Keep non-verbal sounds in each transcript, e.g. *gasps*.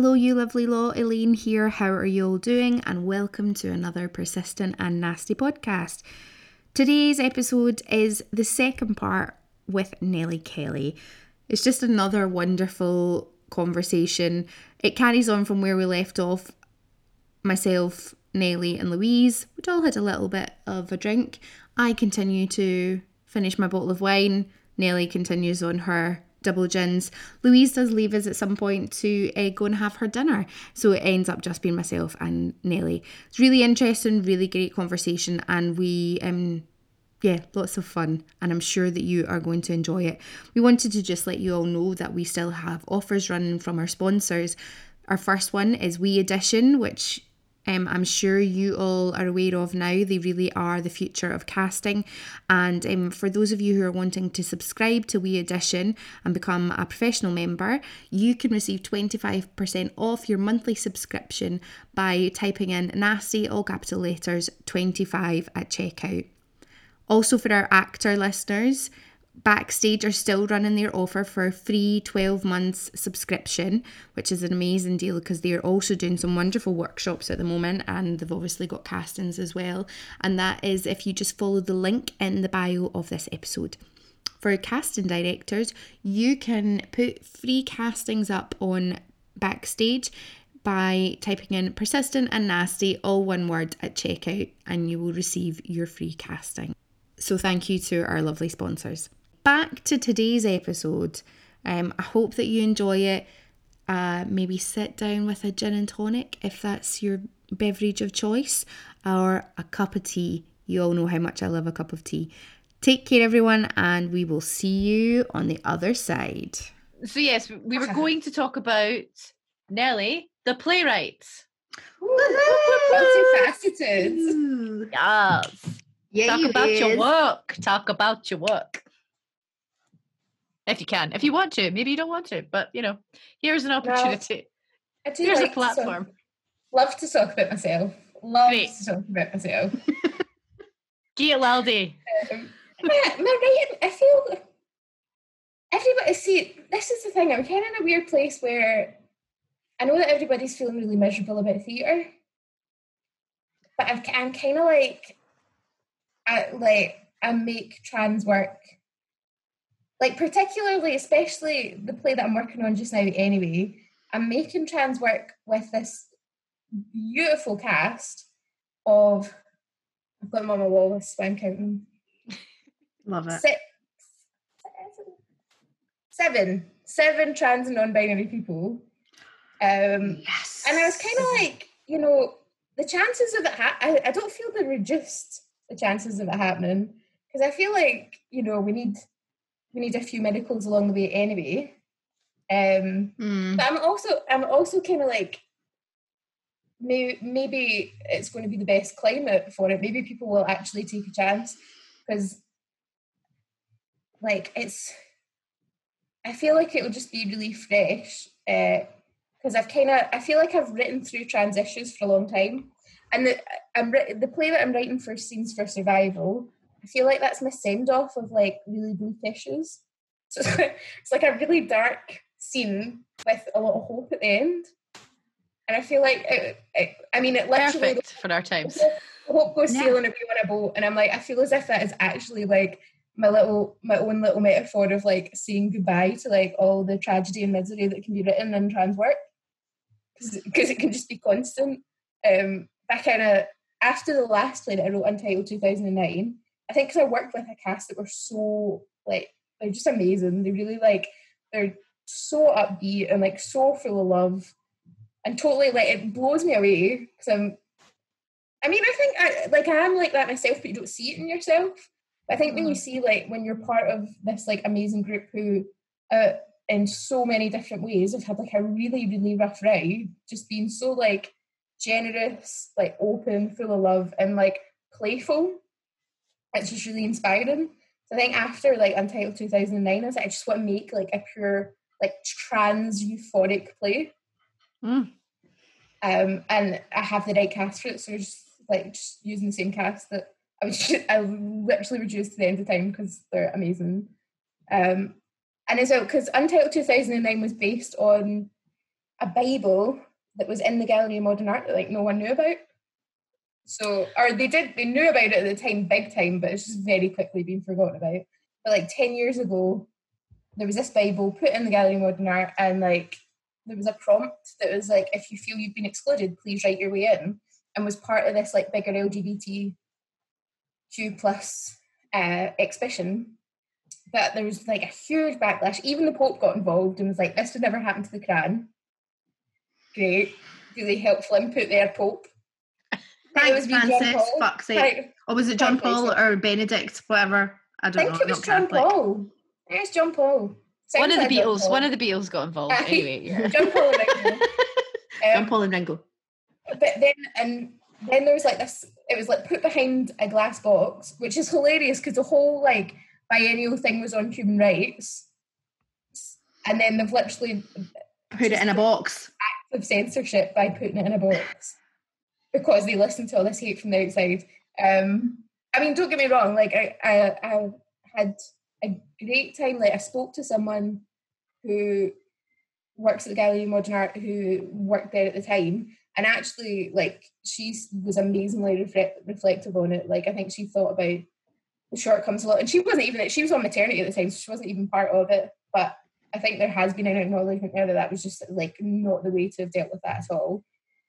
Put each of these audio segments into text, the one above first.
Hello, you lovely law. Elaine here. How are you all doing? And welcome to another persistent and nasty podcast. Today's episode is the second part with Nellie Kelly. It's just another wonderful conversation. It carries on from where we left off. Myself, Nellie, and Louise, we'd all had a little bit of a drink. I continue to finish my bottle of wine. Nellie continues on her double gins. Louise does leave us at some point to uh, go and have her dinner. So it ends up just being myself and Nellie. It's really interesting, really great conversation, and we um yeah, lots of fun, and I'm sure that you are going to enjoy it. We wanted to just let you all know that we still have offers running from our sponsors. Our first one is WeAudition, which um, I'm sure you all are aware of now. They really are the future of casting. And um, for those of you who are wanting to subscribe to WeAudition and become a professional member, you can receive 25% off your monthly subscription by typing in nasty, all capital letters, 25 at checkout. Also, for our actor listeners, Backstage are still running their offer for a free 12 months subscription, which is an amazing deal because they're also doing some wonderful workshops at the moment and they've obviously got castings as well. And that is if you just follow the link in the bio of this episode. For casting directors, you can put free castings up on Backstage by typing in persistent and nasty, all one word, at checkout, and you will receive your free casting. So, thank you to our lovely sponsors back to today's episode. Um, I hope that you enjoy it. Uh, maybe sit down with a gin and tonic if that's your beverage of choice, or a cup of tea. You all know how much I love a cup of tea. Take care, everyone, and we will see you on the other side. So, yes, we were *laughs* going to talk about Nellie, the playwright. Multifaceted. Yes. Yeah, Talk you about your work. Talk about your work. If you can, if you want to, maybe you don't want to, but you know, here's an opportunity. I do Here's like a to platform. love to talk about myself. Love Great. to talk about myself. *laughs* Gia Laldi. Um, my, my writing, I feel everybody see this is the thing. I'm kind of in a weird place where I know that everybody's feeling really miserable about theatre, but I've, I'm kind of like, I like I make trans work. Like particularly, especially the play that I'm working on just now. Anyway, I'm making trans work with this beautiful cast of. I've got them on my wall. This is I'm counting *laughs* Love it. six, seven, seven trans and non-binary people. Um, Yes. and I was kind of like, you know, the chances of it. Ha- I, I don't feel they're reduced. The chances of it happening because I feel like you know we need we need a few miracles along the way anyway. Um, Mm. but I'm also I'm also kind of like maybe maybe it's going to be the best climate for it. Maybe people will actually take a chance because like it's I feel like it will just be really fresh because I've kind of I feel like I've written through trans issues for a long time, and the I'm the play that I'm writing for Scenes for Survival. I feel like that's my send off of like really bleak issues. *laughs* So it's like, it's like a really dark scene with a lot of hope at the end, and I feel like it, it, I mean it literally Perfect for our times. *laughs* hope goes Yeah. sailing away on a boat, and I'm like, I feel as if that is actually like my little, my own little metaphor of like saying goodbye to like all the tragedy and misery that can be written in trans work, because it can just be constant. Um, I kind of after the last play that I wrote, Untitled 2009, I think because I worked with a cast that were so like they're just amazing. They really like they're so upbeat and like so full of love and totally like it blows me away because I'm I mean, I think I like I am like that myself, but you don't see it in yourself. But I think when you see like when you're part of this like amazing group who, uh, in so many different ways, have had like a really really rough ride, just being so like generous, like open, full of love, and like playful. It's just really inspiring. So I think after like Untitled 2009, I was like, I just want to make like a pure like trans euphoric play. Mm. Um, and I have the right cast for it, so just like just using the same cast that I was just, *laughs* I literally reduced to the end of time because they're amazing. Um, and as well, because Untitled 2009 was based on a Bible that was in the Gallery of Modern Art that like no one knew about. So, or they did, they knew about it at the time, big time, but it's just very quickly been forgotten about. But like 10 years ago, there was this Bible put in the Gallery of Modern Art, and like there was a prompt that was like, if you feel you've been excluded, please write your way in, and was part of this like bigger LGBTQ plus uh, exhibition. But there was like a huge backlash. Even the Pope got involved and was like, this would never happen to the Quran. Great. Really helpful input there, Pope. Thanks, was being Francis. Paul. Fuck's sake. Right. Or was it John Thank Paul sir. or Benedict? Whatever. I I don't know. I think know. it was not John Catholic. Paul. There's John Paul. One of the like John Beatles. One of the Beatles got involved. Anyway, *laughs* yeah. John Paul and Ringo. *laughs* John Um, Paul and Ringo. but then and then there was like this it was like put behind a glass box which is hilarious because the whole like biennial thing was on human rights and then they've literally Put it in a box. Act of censorship by putting it in a box because they listen to all this hate from the outside um i mean don't get me wrong like i i, I had a great time like i spoke to someone who works at the gallery of modern art who worked there at the time and actually like she was amazingly reflect- reflective on it. Like i think she thought about the shortcomings a lot and she wasn't even she was on maternity at the time so she wasn't even part of it but i think there has been an acknowledgement there that that was just like not the way to have dealt with that at all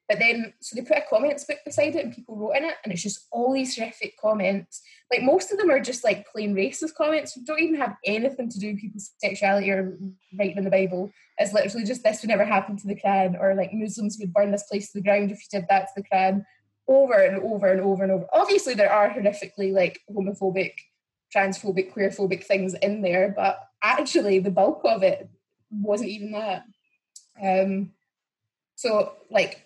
but then so they put a comments book beside it and people wrote in it and it's just all these horrific comments like most of them are just like plain racist comments who don't even have anything to do with people's sexuality or writing in the bible it's literally just this would never happen to the Quran, or like Muslims would burn this place to the ground if you did that to the Quran, over and over and over and over. Obviously, there are horrifically like homophobic, transphobic, queerphobic things in there, but actually, the bulk of it wasn't even that. Um, so, like,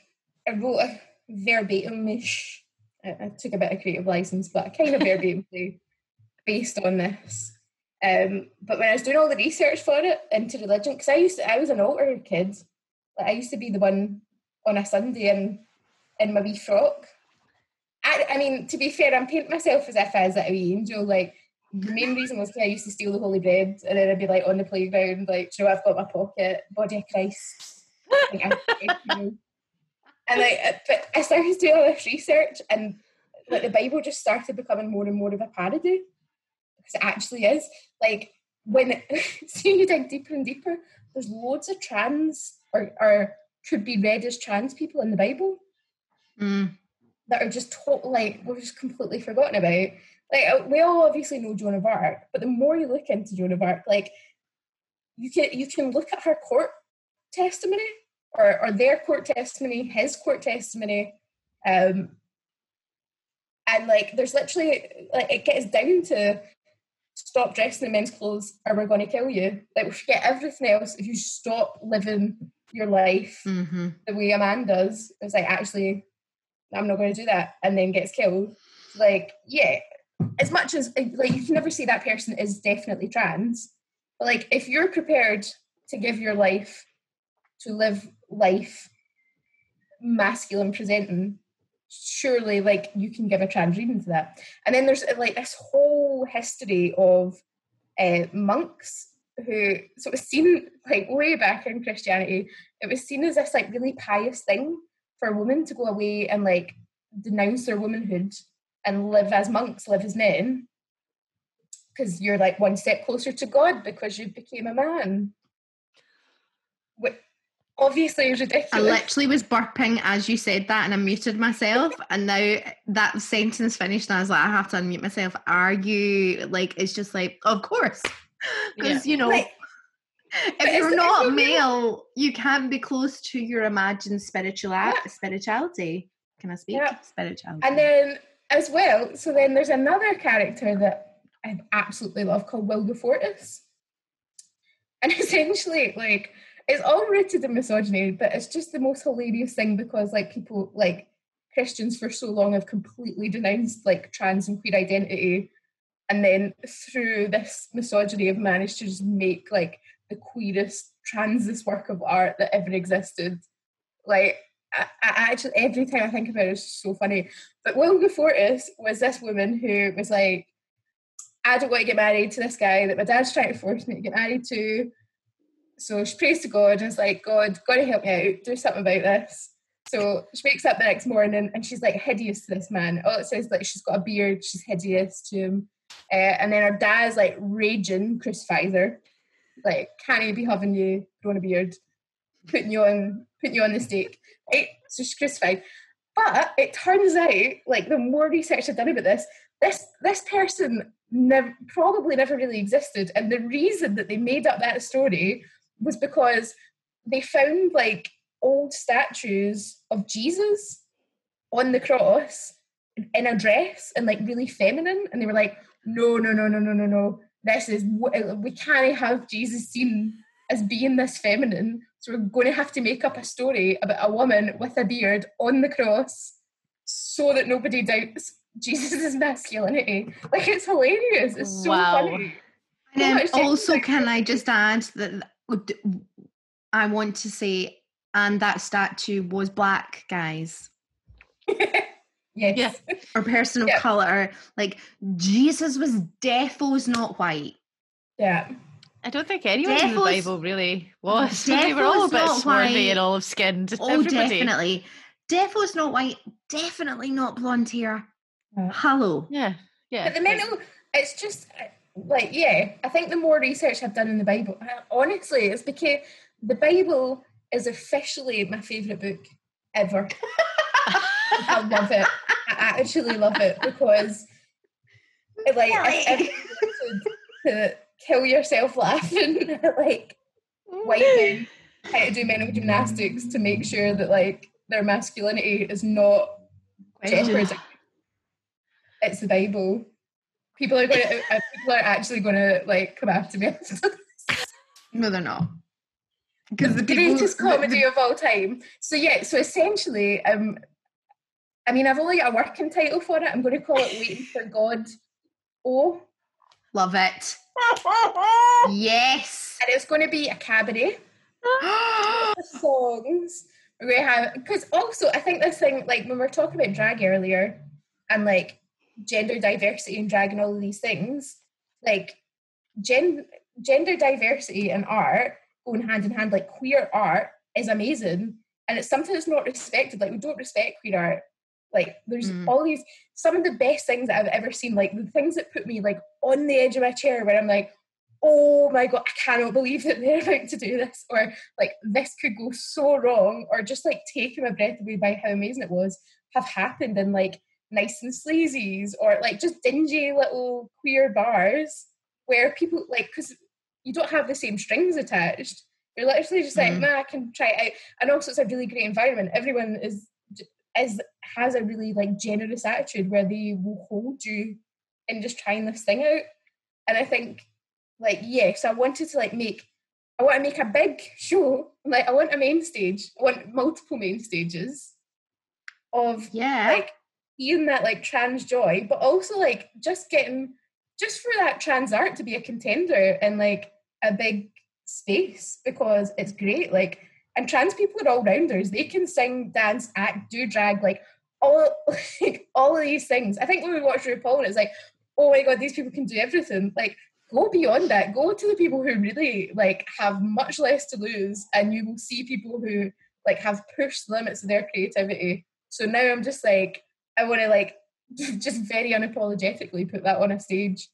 I wrote a verbatim-ish. I, I took a bit of creative license, but a kind of verbatim *laughs* based on this. Um, but when I was doing all the research for it into religion, because I used to, I was an altar kid. Like I used to be the one on a Sunday in in my wee frock. I, I mean, to be fair, I'm painting myself as if I was a wee angel. Like the main reason was 'cause I used to steal the holy bread, and then I'd be like on the playground, like, "Do you know, I've got my pocket, body of Christ. *laughs* Like, I-. and like, uh, but I started doing all this research, and like the Bible just started becoming more and more of a parody because it actually is. Like when *laughs* you dig deeper and deeper, there's loads of trans or, or could be read as trans people in the Bible Mm. that are just totally like we're just completely forgotten about. Like uh, we all obviously know Joan of Arc, but the more you look into Joan of Arc, like you can you can look at her court testimony or or their court testimony, his court testimony, um, and like there's literally like it gets down to stop dressing in men's clothes or we're going to kill you. Like we forget everything else if you stop living your life hmm the way a man does. It's like actually, I'm not going to do that, and then gets killed. Like, yeah, as much as like you can never say that person is definitely trans, but like if you're prepared to give your life to live life masculine presenting, surely like you can give a trans reading to that. And then there's like this whole history of uh, monks who so it was seen like way back in Christianity, it was seen as this like really pious thing for a woman to go away and like denounce their womanhood and live as monks, live as men. Because you're like one step closer to God because you became a man. Obviously is I literally was burping as you said that, and I muted myself. And now that sentence finished, and I was like, I have to unmute myself. Are you like? It's just like, of course, because you know, Like, if you're not it's a real- male, you can't be close to your imagined spiritual spirituality Can I speak? Yeah. Spirit child. And then as well, so then there's another character that I absolutely love called Wilgefortis. And *laughs* essentially, like, it's all rooted in misogyny, but it's just the most hilarious thing because, like, people, like, Christians for so long have completely denounced, like, trans and queer identity. And then through this misogyny, have managed to just make, like, the queerest, transest work of art that ever existed. Like, I, I actually, every time I think about it, it's so funny. But Wilgefortis was this woman who was like, I don't want to get married to this guy that my dad's trying to force me to get married to. So she prays to God and is like, God, to help me out, do something about this. So she wakes up the next morning and she's like hideous to this man. All it says like she's got a beard, she's hideous to him. Uh, and then her dad's like raging, crucifies her. Like, can he be having you growing a beard, putting you on putting you on the stake? Right? So she's crucified. But it turns out, like the more research I've done about this, this this person never probably never really existed. And the reason that they made up that story was because they found like old statues of Jesus on the cross in a dress and like really feminine, and they were like, no, no, no, no, no, no, no. This is uh, we can't have Jesus seen as being this feminine. So we're going to have to make up a story about a woman with a beard on the cross so that nobody doubts Jesus' *laughs* masculinity. Like it's hilarious. It's so Wow. funny. And then also, can I just add that I want to say, and that statue was black, guys, *laughs* Yes. Yeah. or person of Yeah. color. Like Jesus was defos not white. Yeah. I don't think anyone in the Bible really was. *laughs* they were all a bit swarthy white. and olive skinned. Oh, Everybody. definitely. Defo's not white. Definitely not blonde hair. Yeah. Hello. Yeah. Yeah. But the mental, it's just uh, like, yeah, I think the more research I've done in the Bible, honestly, it's because the Bible is officially my favourite book ever. *laughs* I love it. I actually love it because, it, like, if ever you to kill yourself laughing *laughs* like, white men how to do mental gymnastics to make sure that, like, their masculinity is not jeopardized. It's the Bible. People are going to. Uh, people are actually going to like come after me. *laughs* No, they're not. Because the people, greatest comedy the- of all time. So yeah. So essentially, um, I mean, I've only got a working title for it. I'm going to call it "Waiting for God." Oh, love it. Yes. and it's going to be a cabaret. *gasps* songs. We're going to have because also I think this thing like when we are talking about drag earlier and like gender diversity and drag and all of these things, like gen- gender diversity and art going hand in hand. Like queer art is amazing and it's something that's not respected. Like we don't respect queer art. Like there's Mm. all these some of the best things that I've ever seen. Like the things that put me like on the edge of my chair where I'm like, oh my god, I cannot believe that they're about to do this, or like this could go so wrong, or just like taking my breath away by how amazing it was, have happened And like nice and sleazies, or like just dingy little queer bars where people like because you don't have the same strings attached. You're literally just like, Mhm. nah, I can try it out. And also, it's a really great environment. Everyone is is has a really like generous attitude where they will hold you in just trying this thing out. And I think like yes, I wanted to like make I want to make a big show. Like I want a main stage. I want multiple main stages of Yeah. like seeing that like trans joy, but also like just getting just for that trans art to be a contender in like a big space because it's great. Like and trans people are all rounders. They can sing, dance, act, do drag, like all *laughs* like all of these things. I think when we watch RuPaul, and it's like, oh my god, these people can do everything. Like go beyond that. Go to the people who really like have much less to lose, and you will see people who like have pushed the limits of their creativity. So now I'm just like, I want to like *laughs* just very unapologetically put that on a stage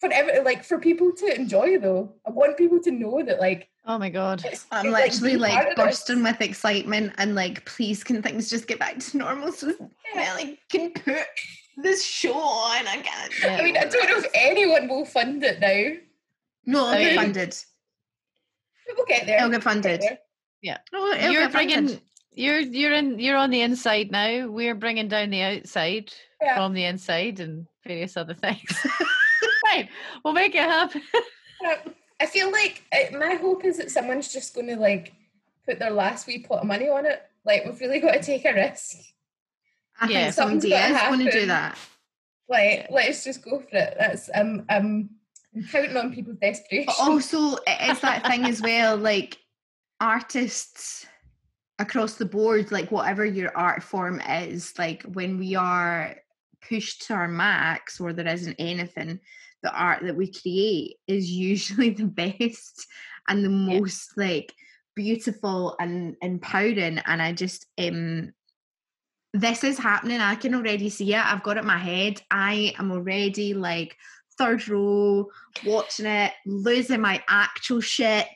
for every, like for people to enjoy though. I want people to know that like Oh my god. it's, I'm it's, literally be part like bursting with excitement and like, please, can things just get back to normal so Melly can put this show on again? I mean, I don't know if anyone will fund it now. No, I it'll get mean- funded. We'll get there. It'll get funded. Get. Yeah. Oh, no, You're get funded. bringing you're you're in you're on the inside now. We're bringing down the outside Yeah. from the inside and various other things. *laughs* *laughs* right, we'll make it happen. *laughs* I feel like uh, my hope is that someone's just going to like put their last wee pot of money on it. Like we've really got to take a risk. I Yeah, think something's somebody gotta is going to do that. Like let's just go for it. That's um um I'm counting on people's desperation. But also, it is that thing as well, like artists across the board, like whatever your art form is, like when we are pushed to our max or there isn't anything, the art that we create is *laughs* usually the best and the Yeah. most like beautiful and empowering. And I just um this is happening. I can already see it. I've got it in my head. I am already like third row, watching it, losing my actual shit,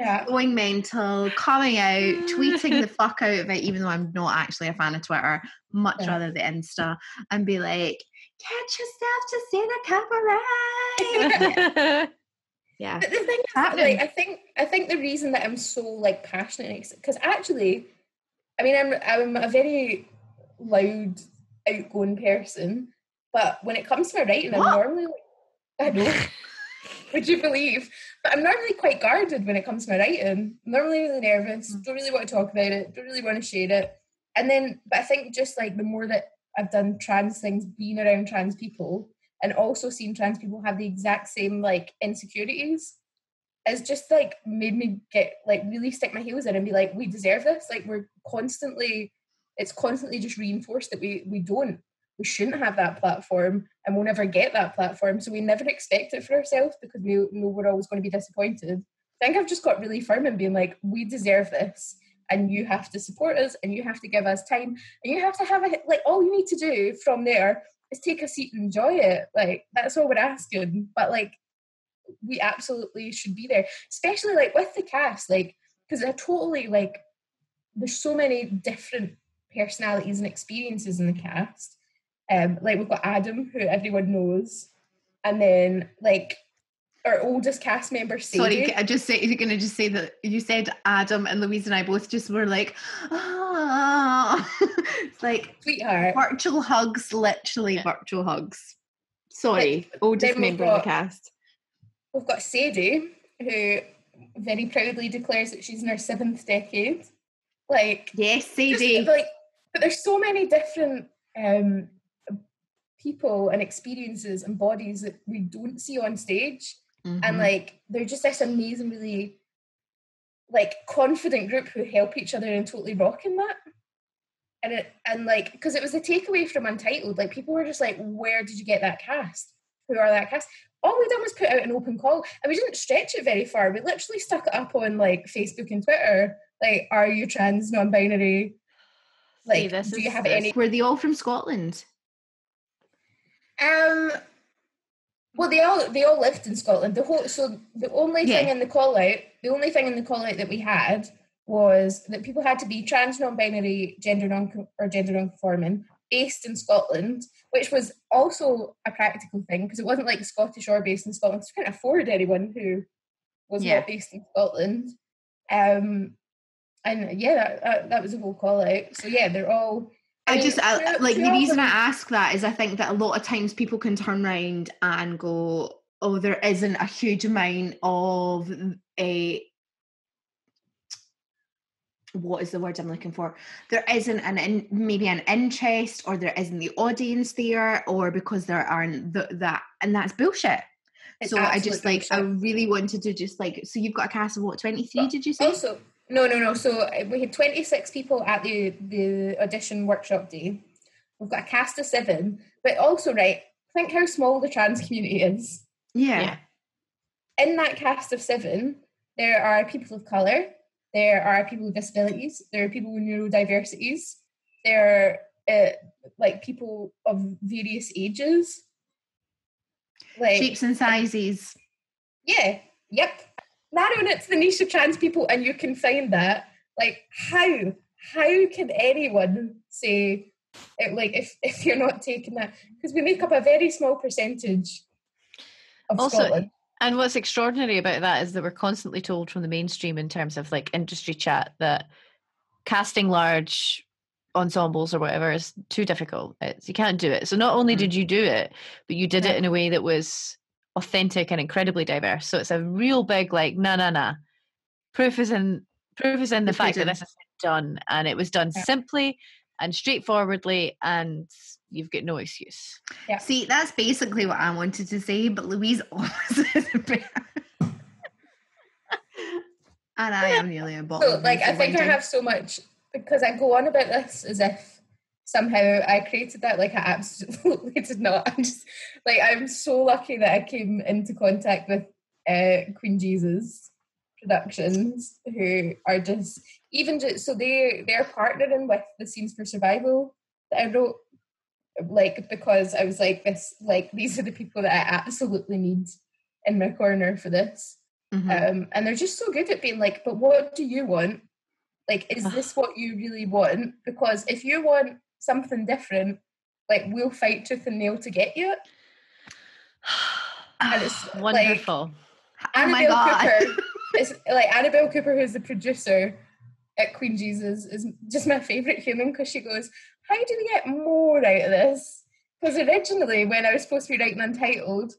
yeah. going mental, coming out, tweeting the *laughs* fuck out of it, even though I'm not actually a fan of Twitter, much Yeah. rather the Insta, and be like, get yourself to see the cabaret. yeah. But the thing is, that, like, I think I think the reason that I'm so like passionate because actually, I mean, I'm I'm a very loud, outgoing person, but when it comes to my writing, I'm normally like, I *laughs* know. *laughs* Would you believe? But I'm normally quite guarded when it comes to my writing. I'm normally really nervous. Mm. Don't really want to talk about it. Don't really want to share it. And then, but I think just like the more that I've done trans things, being around trans people, and also seeing trans people have the exact same like insecurities has just like made me get like really stick my heels in and be like, we deserve this. Like we're constantly, it's constantly just reinforced that we we don't, we shouldn't have that platform, and we'll never get that platform. So we never expect it for ourselves because we know we're always going to be disappointed. I think I've just got really firm in being like, we deserve this. And you have to support us, and you have to give us time, and you have to have a like. All you need to do from there is take a seat and enjoy it. Like that's all we're asking. But like we absolutely should be there, especially like with the cast, like because I totally like. There's so many different personalities and experiences in the cast. Um, like we've got Adam, who everyone knows, and then like our oldest cast member, Sadie. Sorry, I just say you're gonna just say that you said Adam and Louise and I both just were like, ah. *laughs* it's like sweetheart. virtual hugs, literally Yeah. virtual hugs. Sorry, oldest then we've member of the cast. We've got Sadie, who very proudly declares that she's in her seventh decade. Like Yes, just, Sadie. like but there's so many different um people and experiences and bodies that we don't see on stage. And Mhm. like they're just this amazing really like confident group who help each other and totally rock in that. And it and like because it was the takeaway from untitled like people were just like where did you get that cast? Who are that cast? All we done was put out an open call and we didn't stretch it very far. We literally stuck it up on like facebook and twitter like are you trans non-binary? See, like this do you is- have this- any Were they all from Scotland? Um. Well, they all they all lived in Scotland. The whole so the only thing in the call out, the only thing in the call out that we had was that people had to be trans, non-binary, gender non or gender non-conforming, based in Scotland, which was also a practical thing because it wasn't like Scottish or based in Scotland. So we couldn't afford anyone who was Yeah. not based in Scotland. Um, and yeah, that, that, that was a whole call out. So yeah, they're all. I, just I, like the reason I ask that is I think that a lot of times people can turn around and go, "Oh, there isn't a huge amount of mm, a what is the word I'm looking for? There isn't an in, maybe an interest, or there isn't the audience there, or because there aren't the, that, and that's bullshit. It's so I just like I really wanted to just like so you've got a cast of what twenty three? Did you say? Also, no, no, no. So uh, we had 26 people at the, the audition workshop day. We've got a cast of seven, but also, right, think how small the trans community is. yeah. Yeah. In that cast of seven, there are people of colour, there are people with disabilities, there are people with neurodiversities, there are uh, like people of various ages. Like, shapes and sizes. Yeah, yep. Narrowing it to the niche of trans people and you can find that. Like, how? How can anyone say, eh, like, if, *laughs* if you're not taking that? Because we make up a very small percentage of Also, Scotland. And what's extraordinary about that is that we're constantly told from the mainstream in terms of like industry chat that casting large ensembles or whatever is too difficult. It's, you can't do it. So not only Mm. did you do it, but you did it in a way that was authentic and incredibly diverse. So it's a real big like, nah, nah, nah. Proof is in proof is in the, The fact that pudding. this is done, and it was done Yeah. simply and straightforwardly, and you've got no excuse. Yeah. See, that's basically what I wanted to say, but Louise *laughs* always says it better. and I am nearly a bottle. So, like, I think I have so much because I go on about this as if somehow I created that. Like, I absolutely *laughs* did not. I'm just like, I'm so lucky that I came into contact with uh, Queen Jesus Productions, who are just even just so they they're partnering with the Scenes for Survival that I wrote. Like, because I was like, this, like, these are the people that I absolutely need in my corner for this. Mhm. Um, and they're just so good at being like, but what do you want? Like, is this what you really want? Because if you want something different, like we'll fight tooth and nail to get you it. And it's *sighs* like Wonderful. oh my Annabelle god. Cooper *laughs* is like Annabelle Cooper, who's the producer at Queen Jesus, is just my favourite human because she goes, How do we get more out of this? Because originally, when I was supposed to be writing Untitled,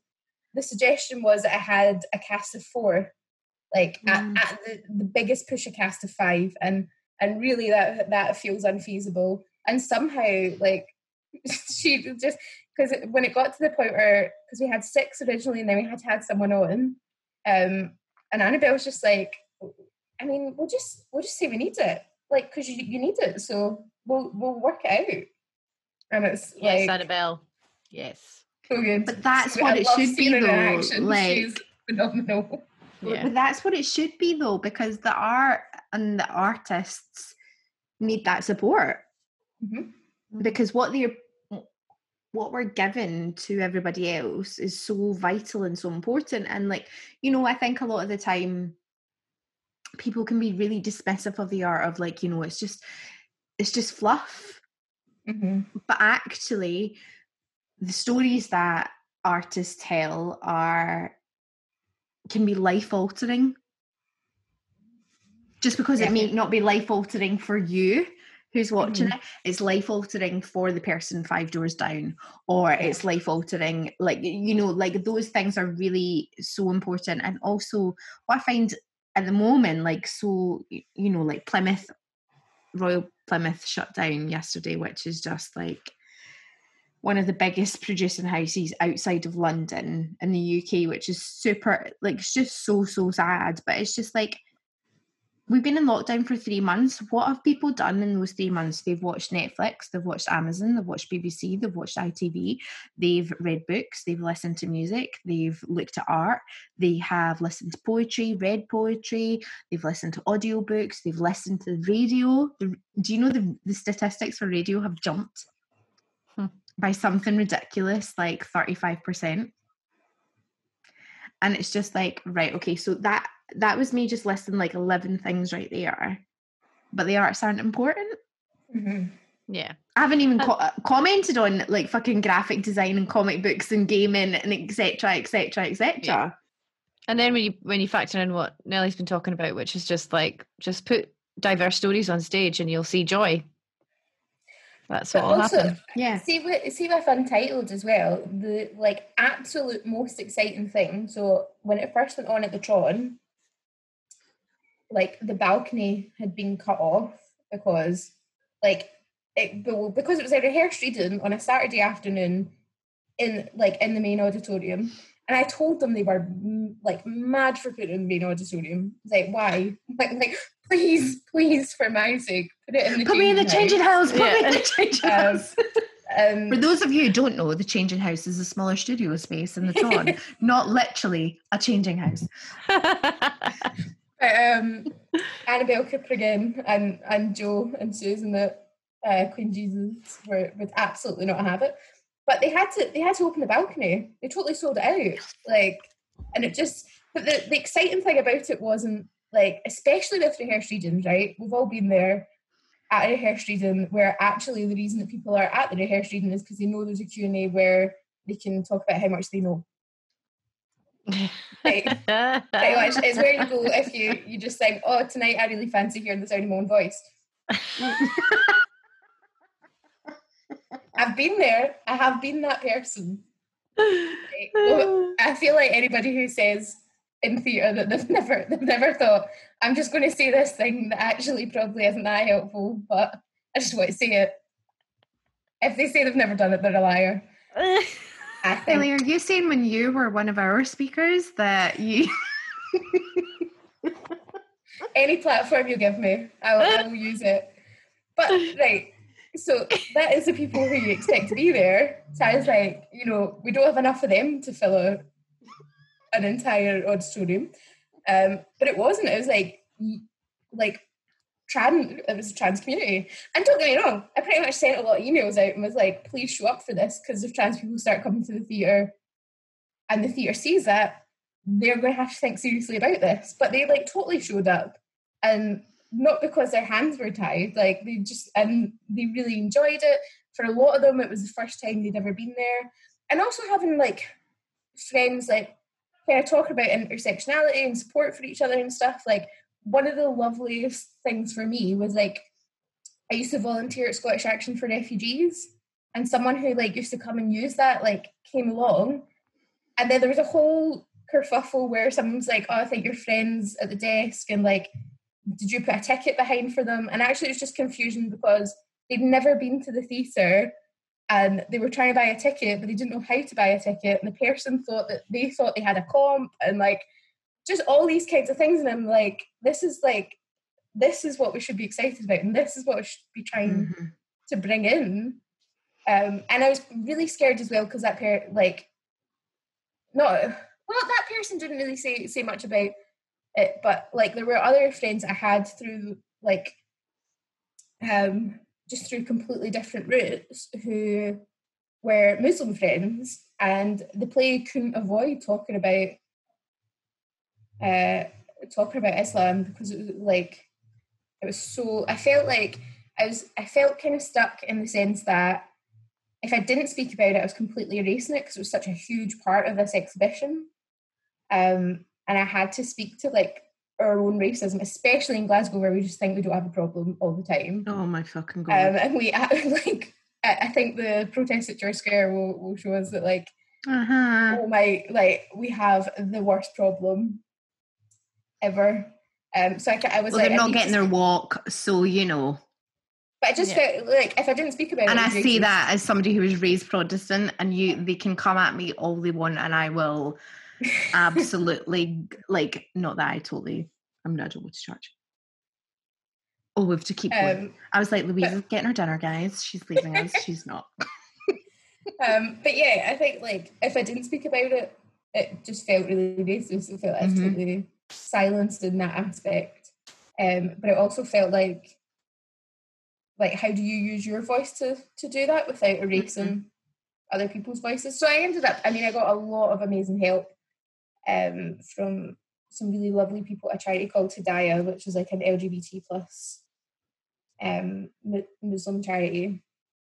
the suggestion was that I had a cast of four, like Mm. at, at the, the biggest push a cast of five, and and really that that feels unfeasible. And somehow, like *laughs* she just because when it got to the point where because we had six originally, and then we had to have someone on, um, and Annabelle was just like, I mean, we'll just we'll just say we need it, like because you you need it, so we'll we'll work it out. And it's Yes, like Annabelle. Yes. so good. But that's So what I it should be, seeing though, action. like- She's phenomenal. Yeah. But that's what it should be though, because the art and the artists need that support. Mhm. Because what they're what we're given to everybody else is so vital and so important. And like, you know, I think a lot of the time people can be really dismissive of the art of like, you know, it's just it's just fluff. Mhm. but actually the stories that artists tell are can be life altering just because Yeah. it may not be life altering for you who's watching Mhm. it it's life altering for the person five doors down or Yeah. it's life altering like you know like those things are really so important and also what i find at the moment like so you know like plymouth royal plymouth shut down yesterday which is just like one of the biggest producing houses outside of london in the uk which is super like it's just so so sad but it's just like we've been in lockdown for three months. What have people done in those three months? They've watched Netflix, they've watched Amazon, they've watched BBC, they've watched ITV, they've read books, they've listened to music, they've looked at art, they have listened to poetry, read poetry, they've listened to audiobooks, they've listened to the radio. The, do you know the, the statistics for radio have jumped Hmm. by something ridiculous, like 35%? And it's just like, right, okay, so that that was me just listing like 11 things right there but the arts aren't important Mhm. Yeah. i haven't even co- uh, commented on like fucking graphic design and comic books and gaming and etc etc etc And then when you when you factor in what Nellie's been talking about, which is just like just put diverse stories on stage and you'll see joy. That's what will also, happen. yeah See with see with Untitled as well. The like absolute most exciting thing. So when it first went on at the Tron, like the balcony had been cut off because like it because it was a rehearsed reading on a Saturday afternoon in like in the main auditorium. And I told them they were mm, like mad for putting it in the main auditorium. Like why? Like, like please, please, for my sake, put it in the put me in the changing house put me in the changing Um, house Um, for those of you who don't know the changing house is a smaller studio space in the Tron, *laughs* *laughs* not literally a changing house *laughs* But, um, Annabelle Cooper again and, and Jo and Susan that uh, Queen Jesus were, would absolutely not have it. But they had to they had to open the balcony. They totally sold it out. Like and it just but the, the exciting thing about it wasn't like especially with rehearsed readings, right? We've all been there at a rehearsed reading where actually the reason that people are at the rehearsed reading is because they know there's a Q&A where they can talk about how much they know. *laughs* Pretty much. It's you go if you you just think, oh, tonight I really fancy hearing the sound of my own voice. I've been there. I have been that person. Well, I feel like anybody who says in theatre that they've *laughs* never they've never thought, I'm just going to say this thing that actually probably isn't that helpful, but I just want to say it. If they say they've never done it, they're a liar. *laughs* I think. Ellie, are you saying when you were one of our speakers that you *laughs* Any platform you give me, I will, I will use it. But right, so that is the people who you expect to be there. So I was like, you know, we don't have enough of them to fill a, an entire auditorium. Um, but it wasn't. It was like, like trans. It was a trans community. And don't get me wrong, I pretty much sent a lot of emails out and was like, please show up for this because if trans people start coming to the theatre and the theatre sees that, they're going to have to think seriously about this. But they like totally showed up, and not because their hands were tied. Like they just and they really enjoyed it. For a lot of them, it was the first time they'd ever been there, and also having like friends like kind of talking about intersectionality and support for each other and stuff. Like one of the loveliest things for me was like I used to volunteer at Scottish Action for Refugees, and someone who like used to come and use that like came along, and then there was a whole kerfuffle where someone's like, "Oh, I think your friends at the desk," and like, "Did you put a ticket behind for them?" And actually, it was just confusion because they'd never been to the theatre. And they were trying to buy a ticket, but they didn't know how to buy a ticket. And the person thought that they thought they had a comp, and like just all these kinds of things. And I'm like, this is like, this is what we should be excited about, and this is what we should be trying Mhm. to bring in. Um, and I was really scared as well because that pair, like, no, well, that person didn't really say say much about it, but like there were other friends I had through like, um, just through completely different routes who were Muslim friends, and the play couldn't avoid talking about uh talking about Islam because it was like it was so I felt like I was I felt kind of stuck in the sense that if I didn't speak about it, I was completely erasing it because it was such a huge part of this exhibition. Um, and I had to speak to like our own racism, especially in Glasgow, where we just think we don't have a problem all the time. Oh my fucking Um, god. and we *laughs* like, I, think the protest at George Square will, will show us that like, uh-huh. oh my, like we have the worst problem ever. Um, so I, I was Well, like, they're not getting their walk, so you know. But I just felt like if I didn't speak about it, And I say that as somebody who was raised Protestant, and you they can come at me all they want, and I will *laughs* absolutely like not that I totally I'm not going to church. Oh, we have to keep going. Um, I was like, Louise is getting her dinner, guys. She's leaving us. She's not. *laughs* *laughs* um, but yeah, I think like if I didn't speak about it, it just felt really racist. It felt like I was Mhm. totally silenced in that aspect. Um, but it also felt like like how do you use your voice to to do that without erasing other people's voices? So I ended up. I mean, I got a lot of amazing help um, from some really lovely people at a charity called Hidayah, which is like an LGBT plus um, Muslim charity,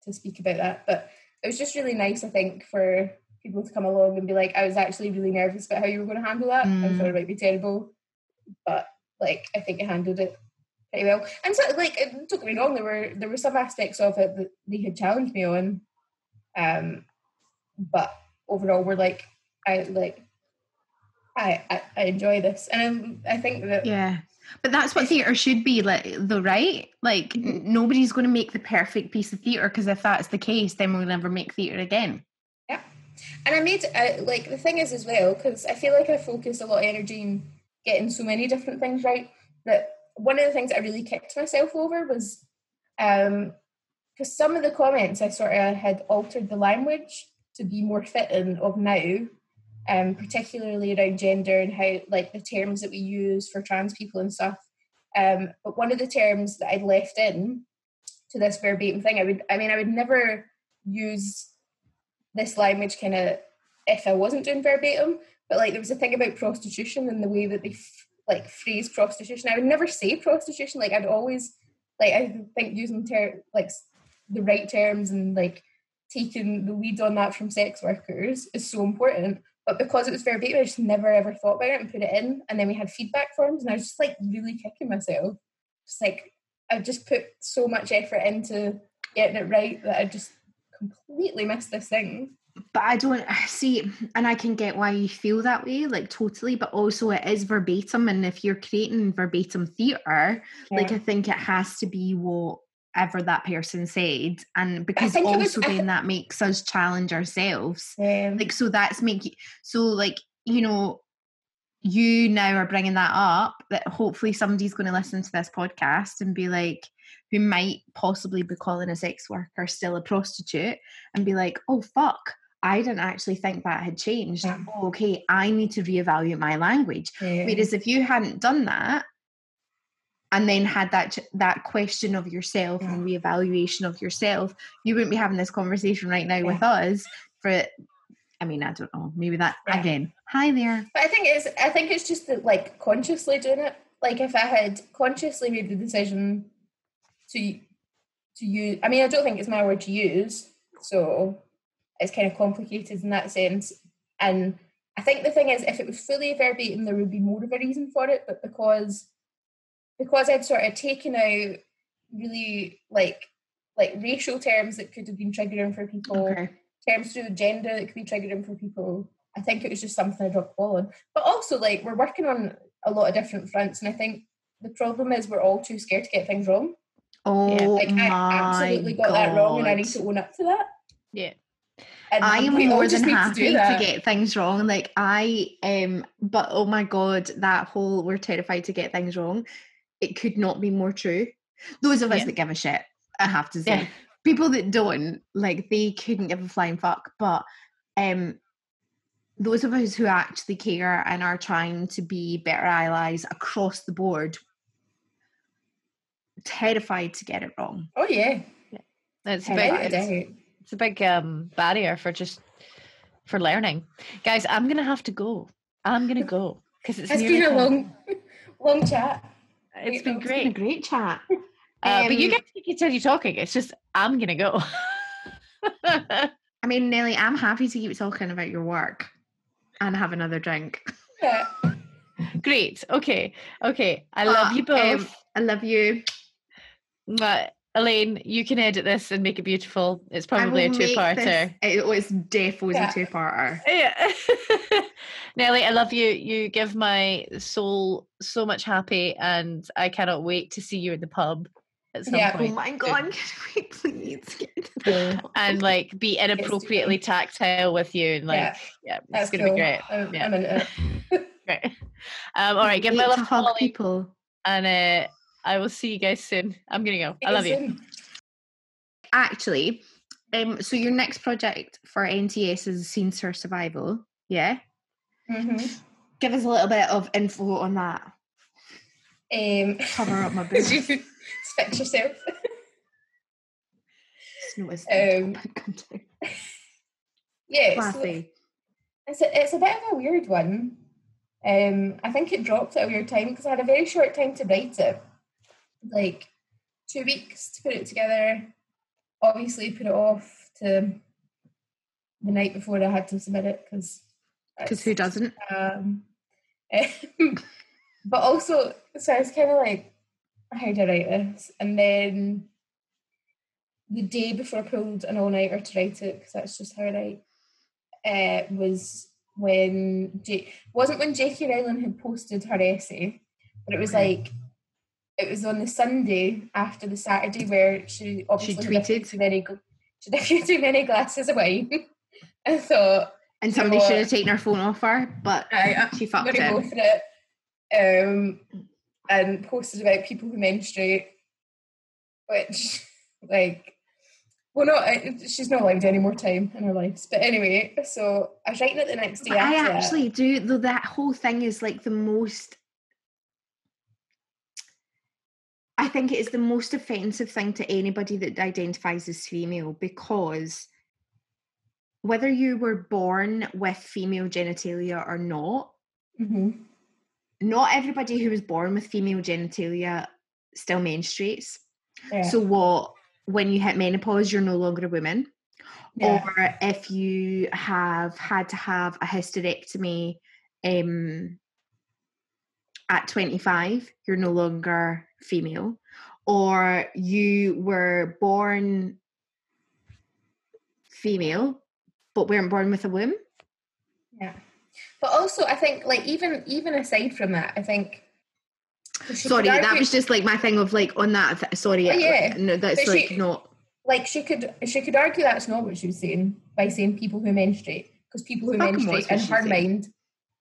to speak about that. But it was just really nice, I think, for people to come along and be like, I was actually really nervous about how you were going to handle that. I Mm. thought it might be terrible, but like I think you handled it pretty well. And so, like, it- don't get me wrong, there were there were some aspects of it that they had challenged me on, um, but overall, we're like, I like. I, I, I enjoy this, and I, I think that Yeah. But that's what theatre should be like, though, right? Like, n- nobody's going to make the perfect piece of theatre because if that's the case, then we'll never make theatre again. And I made uh, like the thing is as well because I feel like I focused a lot of energy in getting so many different things right that one of the things I really kicked myself over was um because some of the comments I sort of had altered the language to be more fitting of now, um particularly around gender and how like the terms that we use for trans people and stuff. Um, but one of the terms that I'd left in to this verbatim thing, I would I mean I would never use this language kind of if I wasn't doing verbatim, but like there was a thing about prostitution and the way that they f- like phrase prostitution. I would never say prostitution. Like I'd always like I think using ter- like the right terms and like taking the lead on that from sex workers is so important. But because it was verbatim, I just never ever thought about it and put it in. And then we had feedback forms, and I was just like really kicking myself. Just like I've just put so much effort into getting it right that I just completely missed this thing. But I don't *sighs* see, and I can get why you feel that way, like totally. But also, it is verbatim, and if you're creating verbatim theatre, like I think it has to be whatever that person said, and because was- also thi- then that makes us challenge ourselves. Um, Like so, that's making, so like you know you now are bringing that up that hopefully somebody's going to listen to this podcast and be like who might possibly be calling a sex worker still a prostitute and be like oh fuck i didn't actually think that had changed Yeah. oh, okay i need to reevaluate my language yeah. whereas if you hadn't done that and then had that that question of yourself and reevaluation of yourself you wouldn't be having this conversation right now with us for i mean i don't know maybe that Yeah. again hi there But I think it's I think it's just that like consciously doing it. Like if I had consciously made the decision to to use I mean I don't think it's my word to use, so it's kind of complicated in that sense. And I think the thing is if it was fully verbatim there would be more of a reason for it, but because because I'd sort of taken out really like like racial terms that could have been triggering for people okay terms through gender that could be triggering for people. I think it was just something I dropped the ball on. But also, like, we're working on a lot of different fronts, and I think the problem is we're all too scared to get things wrong. Oh Like, my I absolutely got God. that wrong, and I need to own up to that. Yeah. And I am more than happy do to, get things wrong. Like I um but oh my god, that whole we're terrified to get things wrong. It could not be more true. Those of us Yeah. that give a shit, I have to say. Yeah. People that don't, like they couldn't give a flying fuck. But um those of us who actually care and are trying to be better allies across the board terrified to get it wrong. Oh yeah, It's a big, out. without a it's, it's a big um, barrier for just for learning, guys. I'm gonna have to go. I'm gonna go because it's It's nearly been a time. long, long chat. It's been It's It's been a great, great chat. *laughs* uh, but you Um, guys can continue talking. It's just I'm gonna go. *laughs* I mean, Nellie, I'm happy to keep talking about your work and have another drink. Yeah. *laughs* Great. Okay. Okay. I love Uh, you both. um, I love you. But Elaine, you can edit this and make it beautiful. It's probably a two-parter. this- It was definitely Yeah. a two-parter. Yeah. *laughs* Nellie, I love you. You give my soul so much happy, and I cannot wait to see you in the pub at some Yeah. Oh point. my god, can *laughs* we please Yeah. And like be inappropriately tactile with you, and like Yeah, yeah, it's That's gonna cool. be great. I'm, Yeah. I'm into it. *laughs* Great. Um, all right, give my love to Molly, people. and uh, I will see you guys soon. I'm gonna go. I love you. Actually, um, so your next project for NTS is Scenes for Survival. Yeah, hmm give us a little bit of info on that. Um, Cover up my *laughs* Did boobs. you fix yourself? Just noticed Um, that. *laughs* Yeah, so it's a, it's a bit of a weird one. Um, I think it dropped at a weird time because I had a very short time to write it, like two weeks to put it together. Obviously, put it off to the night before I had to submit it because Because who doesn't? um, *laughs* but also, so I was kind of like, how do I write this? And then the day before I pulled an all nighter to write it, because that's just how I write, uh, was when J- wasn't when J.K. Rowling had posted her essay, but it was like it was on the Sunday after the Saturday where she obviously few tweeted. too many she had a few too many glasses of wine. *laughs* I thought And You know somebody what? should have taken her phone off her, but I, she I'm fucked gonna go it. for it. Um, and posted about people who menstruate, which, *laughs* like, well, not she's not allowed any more time in her life. But anyway, so I was writing it the next day I that. actually do, though that whole thing is like the most. I think it is the most offensive thing to anybody that identifies as female because whether you were born with female genitalia or not, Mhm. not everybody who was born with female genitalia still menstruates. Yeah. So what when you hit menopause, you're no longer a woman. yeah. or if you have had to have a hysterectomy um, at 25, you're no longer female, or you were born female but weren't born with a womb. Yeah. But also I think like even even aside from that, I think Sorry, argue, that was just like my thing of like on that. Th- sorry, oh, yeah, no, that's but like she, not like she could she could argue that's not what she was saying by saying people who menstruate because people who menstruate in her mind.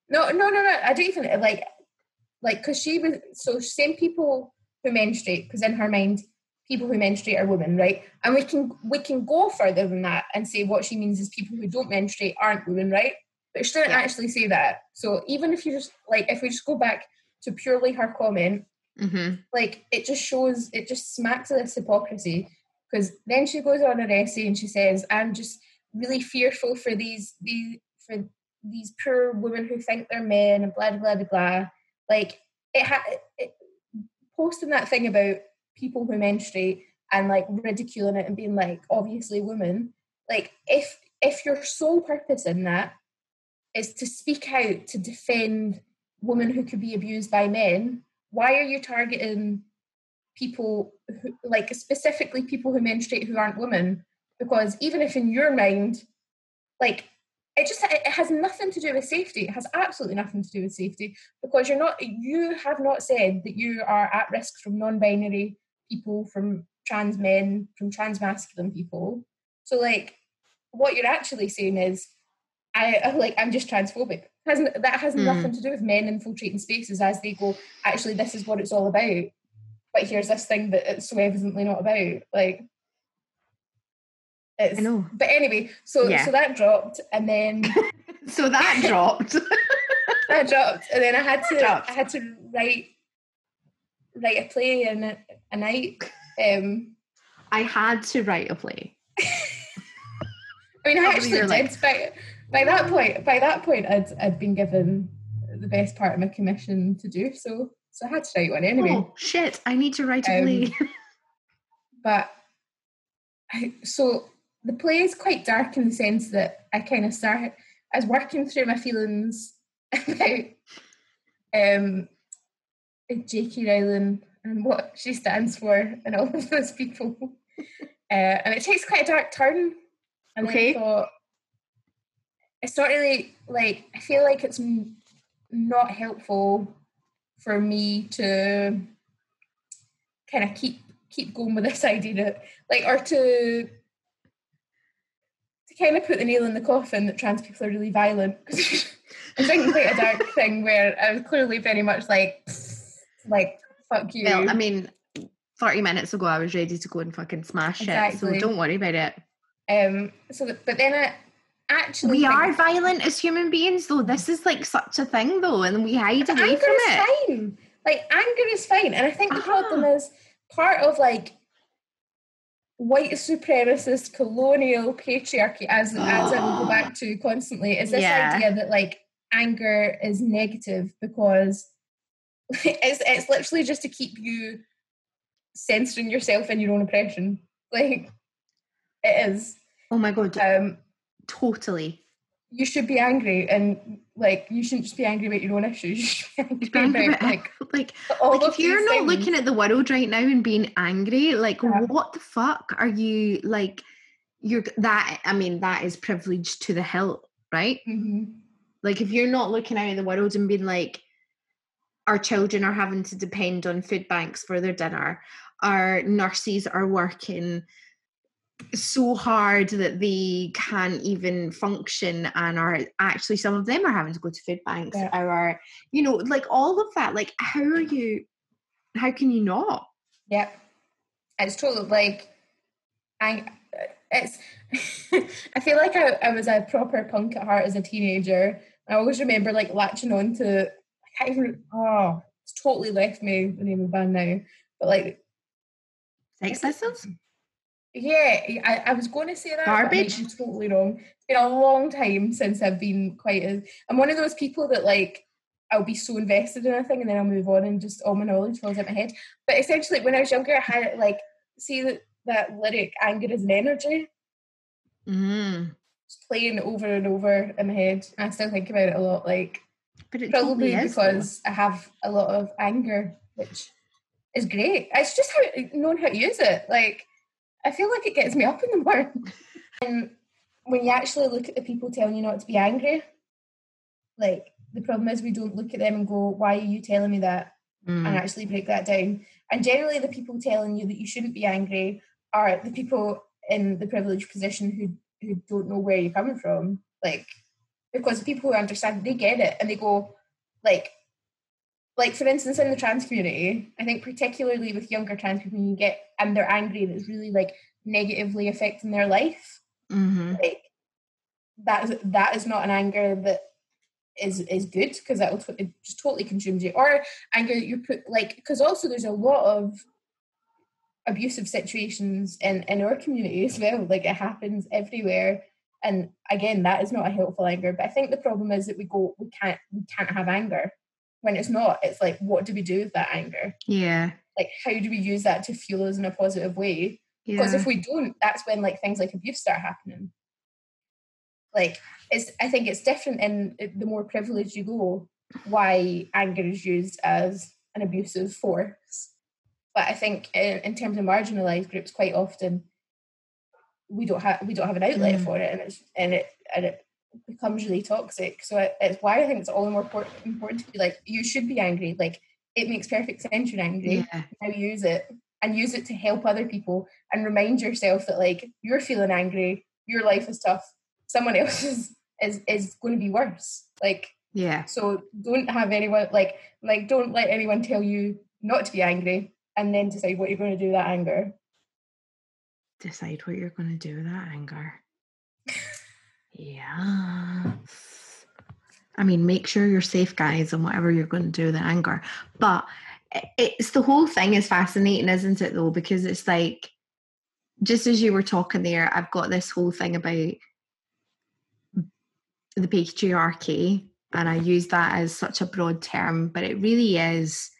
No, no, no, no. I don't even like like because she was so same people who menstruate because in her mind people who menstruate are women, right? And we can we can go further than that and say what she means is people who don't menstruate aren't women, right? But she didn't yeah. actually say that. So even if you just like if we just go back to purely her comment, mm-hmm. like it just shows, it just smacks of this hypocrisy. Because then she goes on her essay and she says, "I'm just really fearful for these these for these poor women who think they're men and blah blah blah blah." Like it had posting that thing about people who menstruate and like ridiculing it and being like obviously women. Like if if your sole purpose in that is to speak out to defend women who could be abused by men, why are you targeting people who, like specifically people who menstruate who aren't women? Because even if in your mind, like it just it has nothing to do with safety. It has absolutely nothing to do with safety because you're not you have not said that you are at risk from non-binary people, from trans men, from trans masculine people. So like what you're actually saying is I like I'm just transphobic. Has, that has mm. nothing to do with men infiltrating spaces as they go, actually, this is what it's all about. But here's this thing that it's so evidently not about. Like, it's, I know. But anyway, so yeah. so that dropped, and then *laughs* so that dropped. *laughs* that dropped, and then I had to I had to write write a play in a, a night. Um, I had to write a play. I mean, I actually did, like, but by that point, by that point, I'd I'd been given the best part of my commission to do so. So I had to write one anyway. Oh shit! I need to write a play. Um, *laughs* but I, so the play is quite dark in the sense that I kind of started. I was working through my feelings *laughs* about um, J.K. Rowling and what she stands for and all *laughs* of those people. Uh, and it takes quite a dark turn. And okay. I thought, it's not really like I feel like it's not helpful for me to kind of keep keep going with this *laughs* idea that like or to kind of put the nail in the coffin that trans people are really violent *laughs* because I'm thinking quite a dark *laughs* thing where I was clearly very much like like fuck you. Well, I mean, thirty minutes ago I was ready to go and fucking smash exactly. it, so don't worry about it. Um. So, but then I actually we are violent as human beings though this is like such a thing though and we hide away anger from is it fine like anger is fine and i think the uh-huh. problem is part of like white supremacist colonial patriarchy as as I will go back to constantly is this yeah. idea that like anger is negative because *laughs* it's it's literally just to keep you censoring yourself in your own oppression *laughs* like it is oh my god um Totally. You should be angry and like you shouldn't just be angry about your own issues. *laughs* You should be angry, about, like, *laughs* like, like if you're not things. looking at the world right now and being angry, like yeah. what the fuck are you like you're that I mean, that is privilege to the hilt, right? Mm-hmm. Like if you're not looking out at the world and being like our children are having to depend on food banks for their dinner, our nurses are working so hard that they can't even function and are actually some of them are having to go to food banks yeah. or you know like all of that like how are you how can you not? Yep. It's totally like i uh, it's *laughs* i feel like I, I was a proper punk at heart as a teenager. I always remember like latching on to i can't even oh it's totally left me the name of the band now but like sex pistols yeah, I, I was going to say that. Garbage. I'm totally wrong. It's been a long time since I've been quite. A, I'm one of those people that like I'll be so invested in a thing and then I'll move on and just all my knowledge falls out my head. But essentially, when I was younger, I had like see that that lyric "anger is an energy." Mm. Just playing over and over in my head. And I still think about it a lot. Like, probably totally because I have a lot of anger, which is great. It's just how knowing how to use it. Like I feel like it gets me up in the morning. *laughs* and when you actually look at the people telling you not to be angry, like the problem is we don't look at them and go, "Why are you telling me that?" Mm. and actually break that down. And generally, the people telling you that you shouldn't be angry are the people in the privileged position who who don't know where you're coming from. Like, because the people who understand, they get it, and they go, like, like for instance, in the trans community, I think particularly with younger trans people, you get and they're angry, and it's really like negatively affecting their life. hmm Like, that is that is not an anger that is is good because that will t- it just totally consumes you. Or anger that you put like because also there's a lot of abusive situations in in our community as well. Like it happens everywhere. And again that is not a helpful anger. But i think the problem is that we go we can't we can't have anger when it's not it's like what do we do with that anger Yeah. like how do we use that to fuel us in a positive way because Yeah. if we don't that's when like things like abuse start happening like it's i think it's different in the more privileged you go why anger is used as an abusive force but i think in, in terms of marginalized groups quite often we don't have we don't have an outlet Mm. for it and it's and it and it becomes really toxic so it, it's why i think it's all the more important, important to be like you should be angry like it makes perfect sense you're angry Yeah. now use it and use it to help other people and remind yourself that like you're feeling angry your life is tough someone *laughs* else is is, is going to be worse like Yeah. so don't have anyone like like don't let anyone tell you not to be angry and then decide what you're going to do with that anger Decide what you're going to do with that anger. *laughs* Yeah. I mean, make sure you're safe, guys, and whatever you're going to do the anger. But it's the whole thing is fascinating, isn't it, though? Because it's like, just as you were talking there, I've got this whole thing about the patriarchy, and I use that as such a broad term, but it really is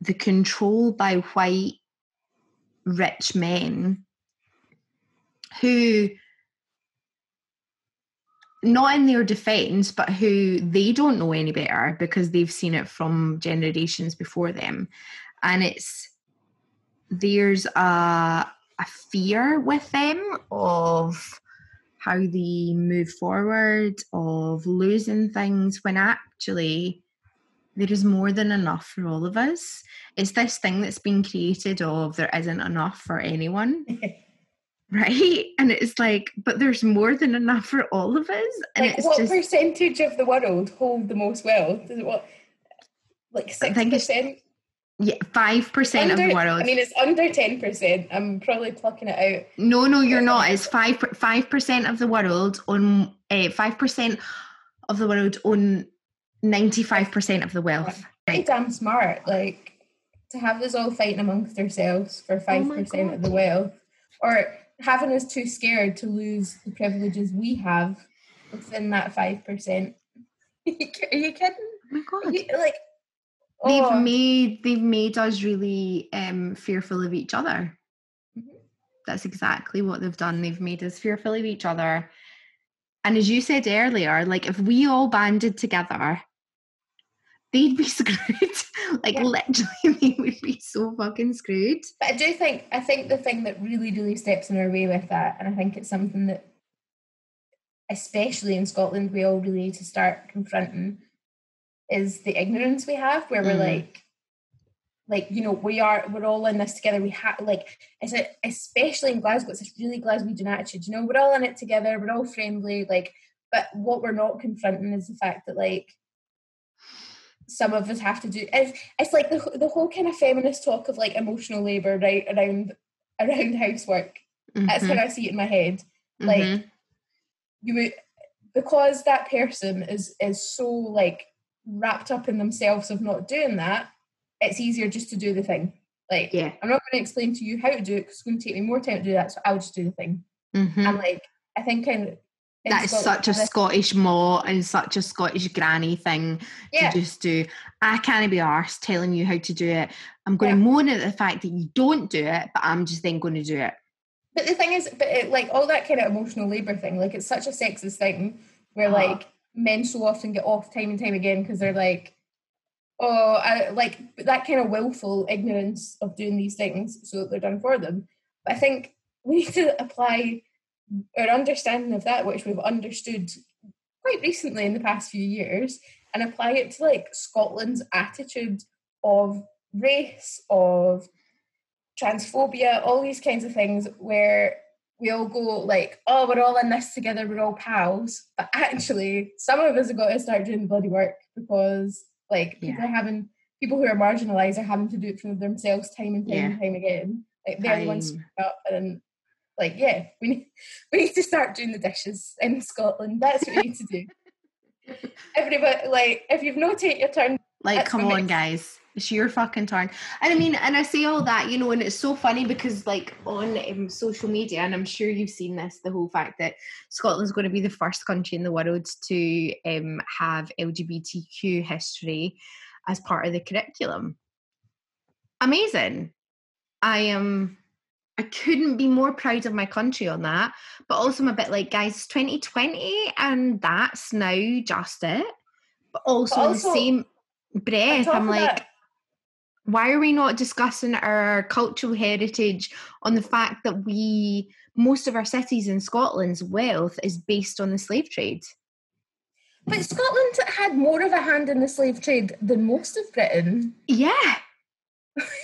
the control by white rich men who not in their defense but who they don't know any better because they've seen it from generations before them. And it's there's a, a fear with them of how they move forward of losing things when actually there is more than enough for all of us. It's this thing that's been created of there isn't enough for anyone *laughs* right? And it's like but there's more than enough for all of us. And like what just percentage of the world hold the most wealth? Is it what like six percent? Yeah five percent of the world. I mean it's under 10 percent. I'm probably plucking it out. No no you're not. It's five five percent of the world on uh, five percent of the world own 95 percent of the wealth. Pretty right. damn smart like to have us all fighting amongst ourselves for 5% Oh of the wealth. Or having us too scared to lose the privileges we have within that 5% are you ki- are you kidding oh my god. You- like they've oh, made they've made us really um fearful of each other. Mhm. that's exactly what they've done. They've made us fearful of each other. And as you said earlier like if we all banded together they'd be *laughs* screwed. Like Yeah. literally they would be so fucking screwed. But i do think i think the thing that really really steps in our way with that and i think it's something that especially in scotland we all really need to start confronting is the ignorance we have where we're Mm. like like you know we are we're all in this together. We have like it's a, especially in glasgow it's this really glaswegian attitude. You know we're all in it together. We're all friendly like but what we're not confronting is the fact that like some of us have to do it's, it's like the, the whole kind of feminist talk of like emotional labor right around *laughs* around housework. That's Mhm, how i see it in my head. Like mhm. you would because that person is is so like wrapped up in themselves of not doing that it's easier just to do the thing. Like yeah. I'm not going to explain to you how to do it because it's going to take me more time to do that so i'll just do the thing. Mhm. and like i think in, in that is Scotland, such a this- Scottish maw and such a Scottish granny thing yeah to just do. I can't be arsed telling you how to do it. I'm going Yeah. to moan at the fact that you don't do it, but I'm just then going to do it. but the thing is but it, like all that kind of emotional labor thing like it's such a sexist thing where Uh-huh. like men so often get off time and time again because they're like oh, I, like that kind of willful ignorance of doing these things so that they're done for them. But I think we need to apply our understanding of that, which we've understood quite recently in the past few years, and apply it to like Scotland's attitude of race, of transphobia, all these kinds of things where we all go like, oh, we're all in this together, we're all pals. But actually, some of us have got to start doing the bloody work because like people yeah. are having people who are marginalised are having to do it for themselves time and time yeah. and time again. Like they're the ones up and like yeah, *laughs* we need we need to start doing the dishes in Scotland. That's what we need to do. *laughs* Everybody like if you've not taken your turn. Like come on guys. It's your fucking turn. And I mean, and I say all that, you know, and it's so funny because, like, on um, social media, and I'm sure you've seen this, the whole fact that Scotland's going to be the first country in the world to um, have LGBTQ history as part of the curriculum. Amazing. I am. I couldn't be more proud of my country on that. But also, I'm a bit like, guys, 2020, and that's now just it. But also, but also the same breath, I'm like, that, why are we not discussing our cultural heritage on the fact that we most of our cities in Scotland's wealth is based on the slave trade? But Scotland had more of a hand in the slave trade than most of Britain. Yeah.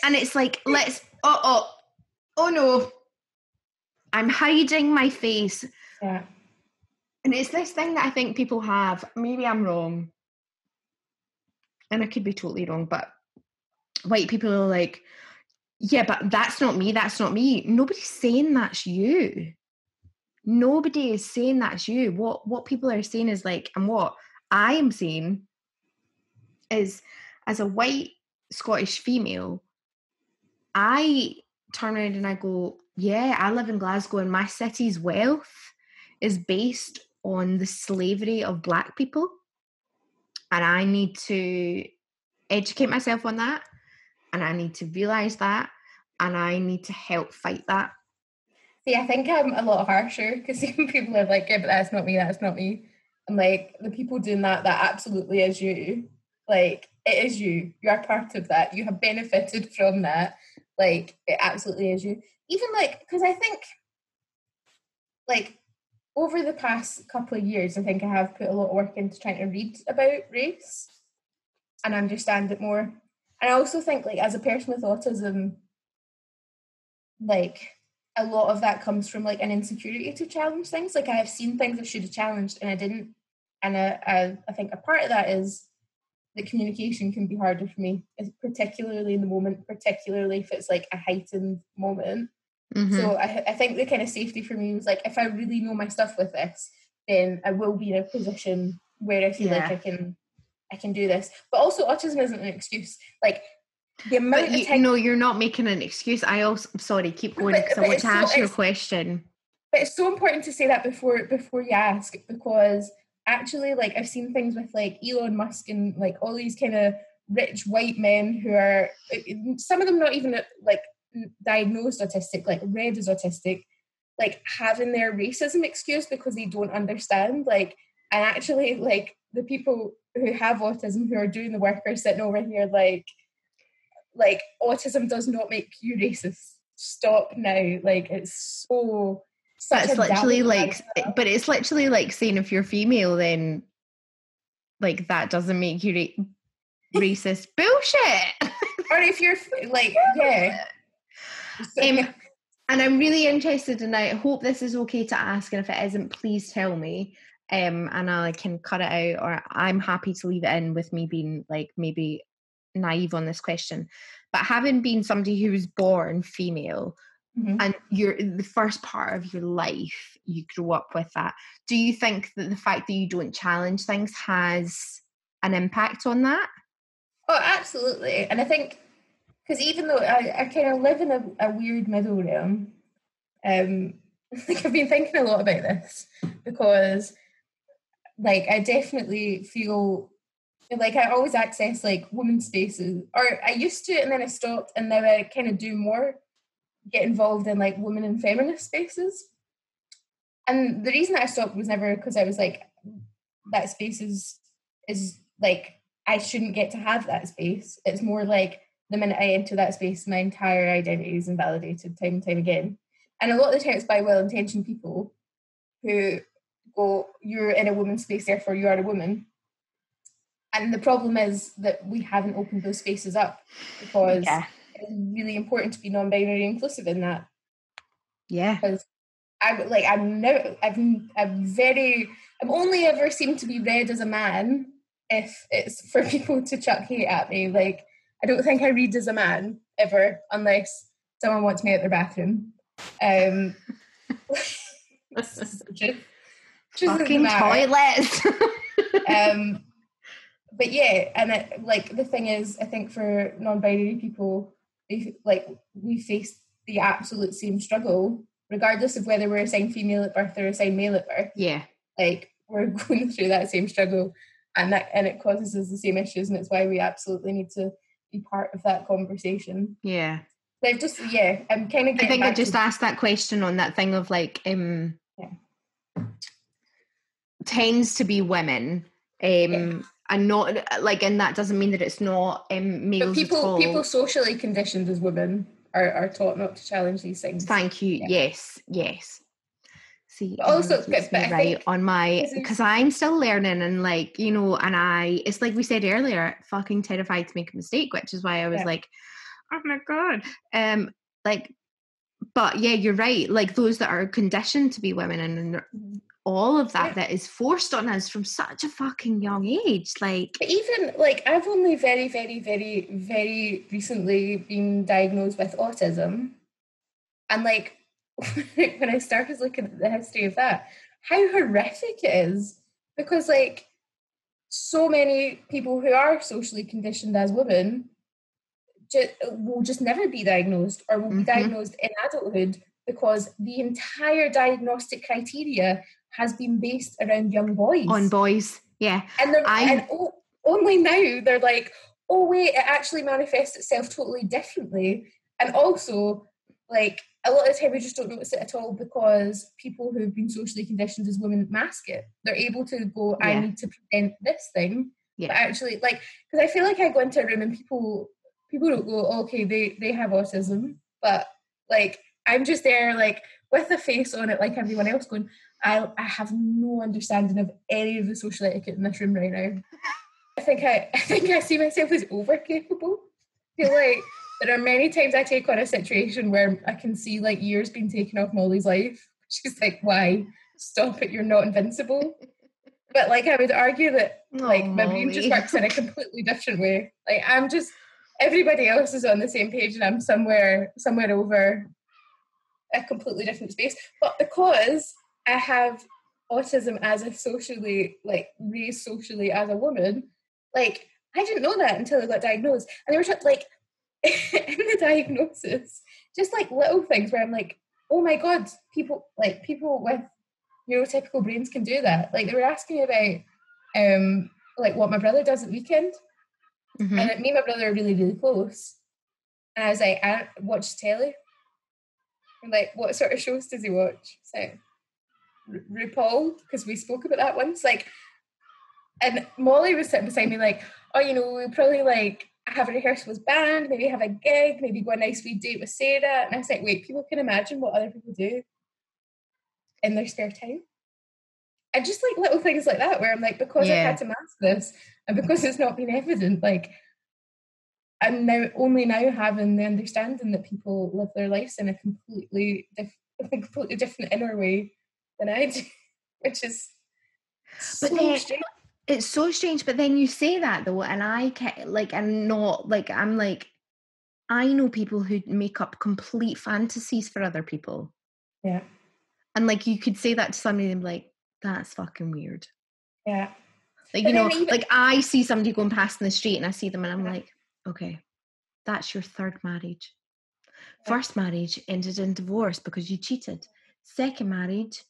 and it's like, let's oh oh oh no. I'm hiding my face. Yeah. And it's this thing that I think people have. Maybe I'm wrong. And I could be totally wrong, but white people are like, yeah, but that's not me, that's not me. Nobody's saying that's you. Nobody is saying that's you. What what people are saying is like, and what I am saying is as a white Scottish female, I turn around and I go, yeah, I live in Glasgow and my city's wealth is based on the slavery of black people. And I need to educate myself on that and I need to realize that and I need to help fight that. See, I think I'm a lot harsher because *laughs* people are like, yeah, but that's not me, that's not me. I'm like, the people doing that, that absolutely is you. Like, it is you. You are part of that. You have benefited from that. Like, it absolutely is you. Even like, because I think, like, over the past couple of years, I think I have put a lot of work into trying to read about race and understand it more. And I also think, like, as a person with autism, like, a lot of that comes from like an insecurity to challenge things. Like, I have seen things I should have challenged and I didn't. And I, I, I think a part of that is that communication can be harder for me, particularly in the moment, particularly if it's like a heightened moment. Mm-hmm. So I, I think the kind of safety for me was like, if I really know my stuff with this, then I will be in a position where I feel yeah. like I can I can do this. But also, autism isn't an excuse. Like the amount but you, of time. No, you're not making an excuse. I also sorry, keep going because I want to so, ask you a question. But it's so important to say that before before you ask because actually, like I've seen things with like Elon Musk and like all these kind of rich white men who are some of them not even like diagnosed autistic, like read as autistic, like having their racism excuse because they don't understand. Like and actually, like the people who have autism who are doing the work are sitting over here like like autism does not make you racist stop now like it's so that's literally like answer. but it's literally like saying if you're female then like that doesn't make you ra- racist *laughs* bullshit or if you're like *laughs* yeah um, and i'm really interested and i hope this is okay to ask and if it isn't please tell me um, and I can cut it out, or I'm happy to leave it in with me being like maybe naive on this question. But having been somebody who was born female, mm-hmm. and you're the first part of your life, you grow up with that. Do you think that the fact that you don't challenge things has an impact on that? Oh, absolutely. And I think because even though I, I kind of live in a, a weird middle realm, um, *laughs* like I've been thinking a lot about this because like I definitely feel like I always access like women's spaces, or I used to, and then I stopped, and now I kind of do more, get involved in like women and feminist spaces. And the reason I stopped was never because I was like, that space is is like I shouldn't get to have that space. It's more like the minute I enter that space, my entire identity is invalidated time and time again. And a lot of the time it's by well intentioned people who go, You're in a woman's space, therefore you are a woman. And the problem is that we haven't opened those spaces up because yeah. It's really important to be non binary inclusive in that. Yeah. Because I like I'm never I've I'm very I've only ever seemed to be read as a man if it's for *laughs* people to chuck hate at me. Like I don't think I read as a man ever unless someone wants me at their bathroom. Um *laughs* just, just fucking toilets. um *laughs* but yeah, and it, like the thing is, I think for non-binary people, they like we face the absolute same struggle regardless of whether we're assigned female at birth or assigned male at birth. Yeah. Like we're *laughs* going through that same struggle and that and it causes us the same issues and it's why we absolutely need to be part of that conversation. Yeah. Like just yeah, I'm kind of I think I just asked that question on that thing of like um yeah. tends to be women. Um yeah. And not like and that doesn't mean that it's not um males but people people socially conditioned as women are, are taught not to challenge these things. Thank you. Yeah. Yes, yes. See, but also, but, but right on my because I'm still learning and like you know, and I it's like we said earlier, fucking terrified to make a mistake, which is why I was yeah. like, oh my god, um, like, but yeah, you're right. Like those that are conditioned to be women and mm-hmm all of that that is forced on us from such a fucking young age like but even like i've only very very very very recently been diagnosed with autism. And like *laughs* when i started looking at the history of that how horrific it is. Because like so many people who are socially conditioned as women just, will just never be diagnosed or will be mm-hmm. diagnosed in adulthood because the entire diagnostic criteria has been based around young boys. On boys, yeah. And, they're, I, and oh, only now they're like, oh wait, it actually manifests itself totally differently. And also, like a lot of the time we just don't notice it at all because people who've been socially conditioned as women mask it. They're able to go, I yeah. need to present this thing. Yeah. But actually, like, because I feel like I go into a room and people people don't go, oh, okay, they they have autism, but like I'm just there, like with a face on it, like everyone else, going, I, I have no understanding of any of the social etiquette in this room right now. I think I, *laughs* I think I see myself as over capable. I feel like there are many times I take on a situation where I can see like years being taken off Molly's life. She's like, why? Stop it, you're not invincible. But like I would argue that like my brain just works in a completely different way. Like I'm just everybody else is on the same page and I'm somewhere somewhere over a completely different space. But because I have autism as a socially, like raised socially as a woman. Like I didn't know that until I got diagnosed. And they were just like *laughs* in the diagnosis, just like little things where I'm like, oh my god, people like people with neurotypical brains can do that. Like they were asking me about um like what my brother does at weekend. Mm-hmm. And me and my brother are really, really close. And I was like, I watch telly. I'm like, what sort of shows does he watch? So RuPaul because we spoke about that once. Like, and Molly was sitting beside me, like, oh, you know, we'll probably like have a rehearsal with band, maybe have a gig, maybe go a nice wee date with Sarah. And I was like, wait, people can imagine what other people do in their spare time. And just like little things like that, where I'm like, because yeah. I had to mask this and because it's not been evident, like, I'm now only now having the understanding that people live their lives in a completely, diff- a completely different inner way than I do, *laughs* which is but so then, strange. It's so strange, but then you say that though, and I can like I'm not like I'm like I know people who make up complete fantasies for other people. Yeah. And like you could say that to somebody and be like, that's fucking weird. Yeah. Like, but you know, even- like I see somebody going past in the street and I see them and I'm like, okay, that's your third marriage. First marriage ended in divorce because you cheated. Second marriage,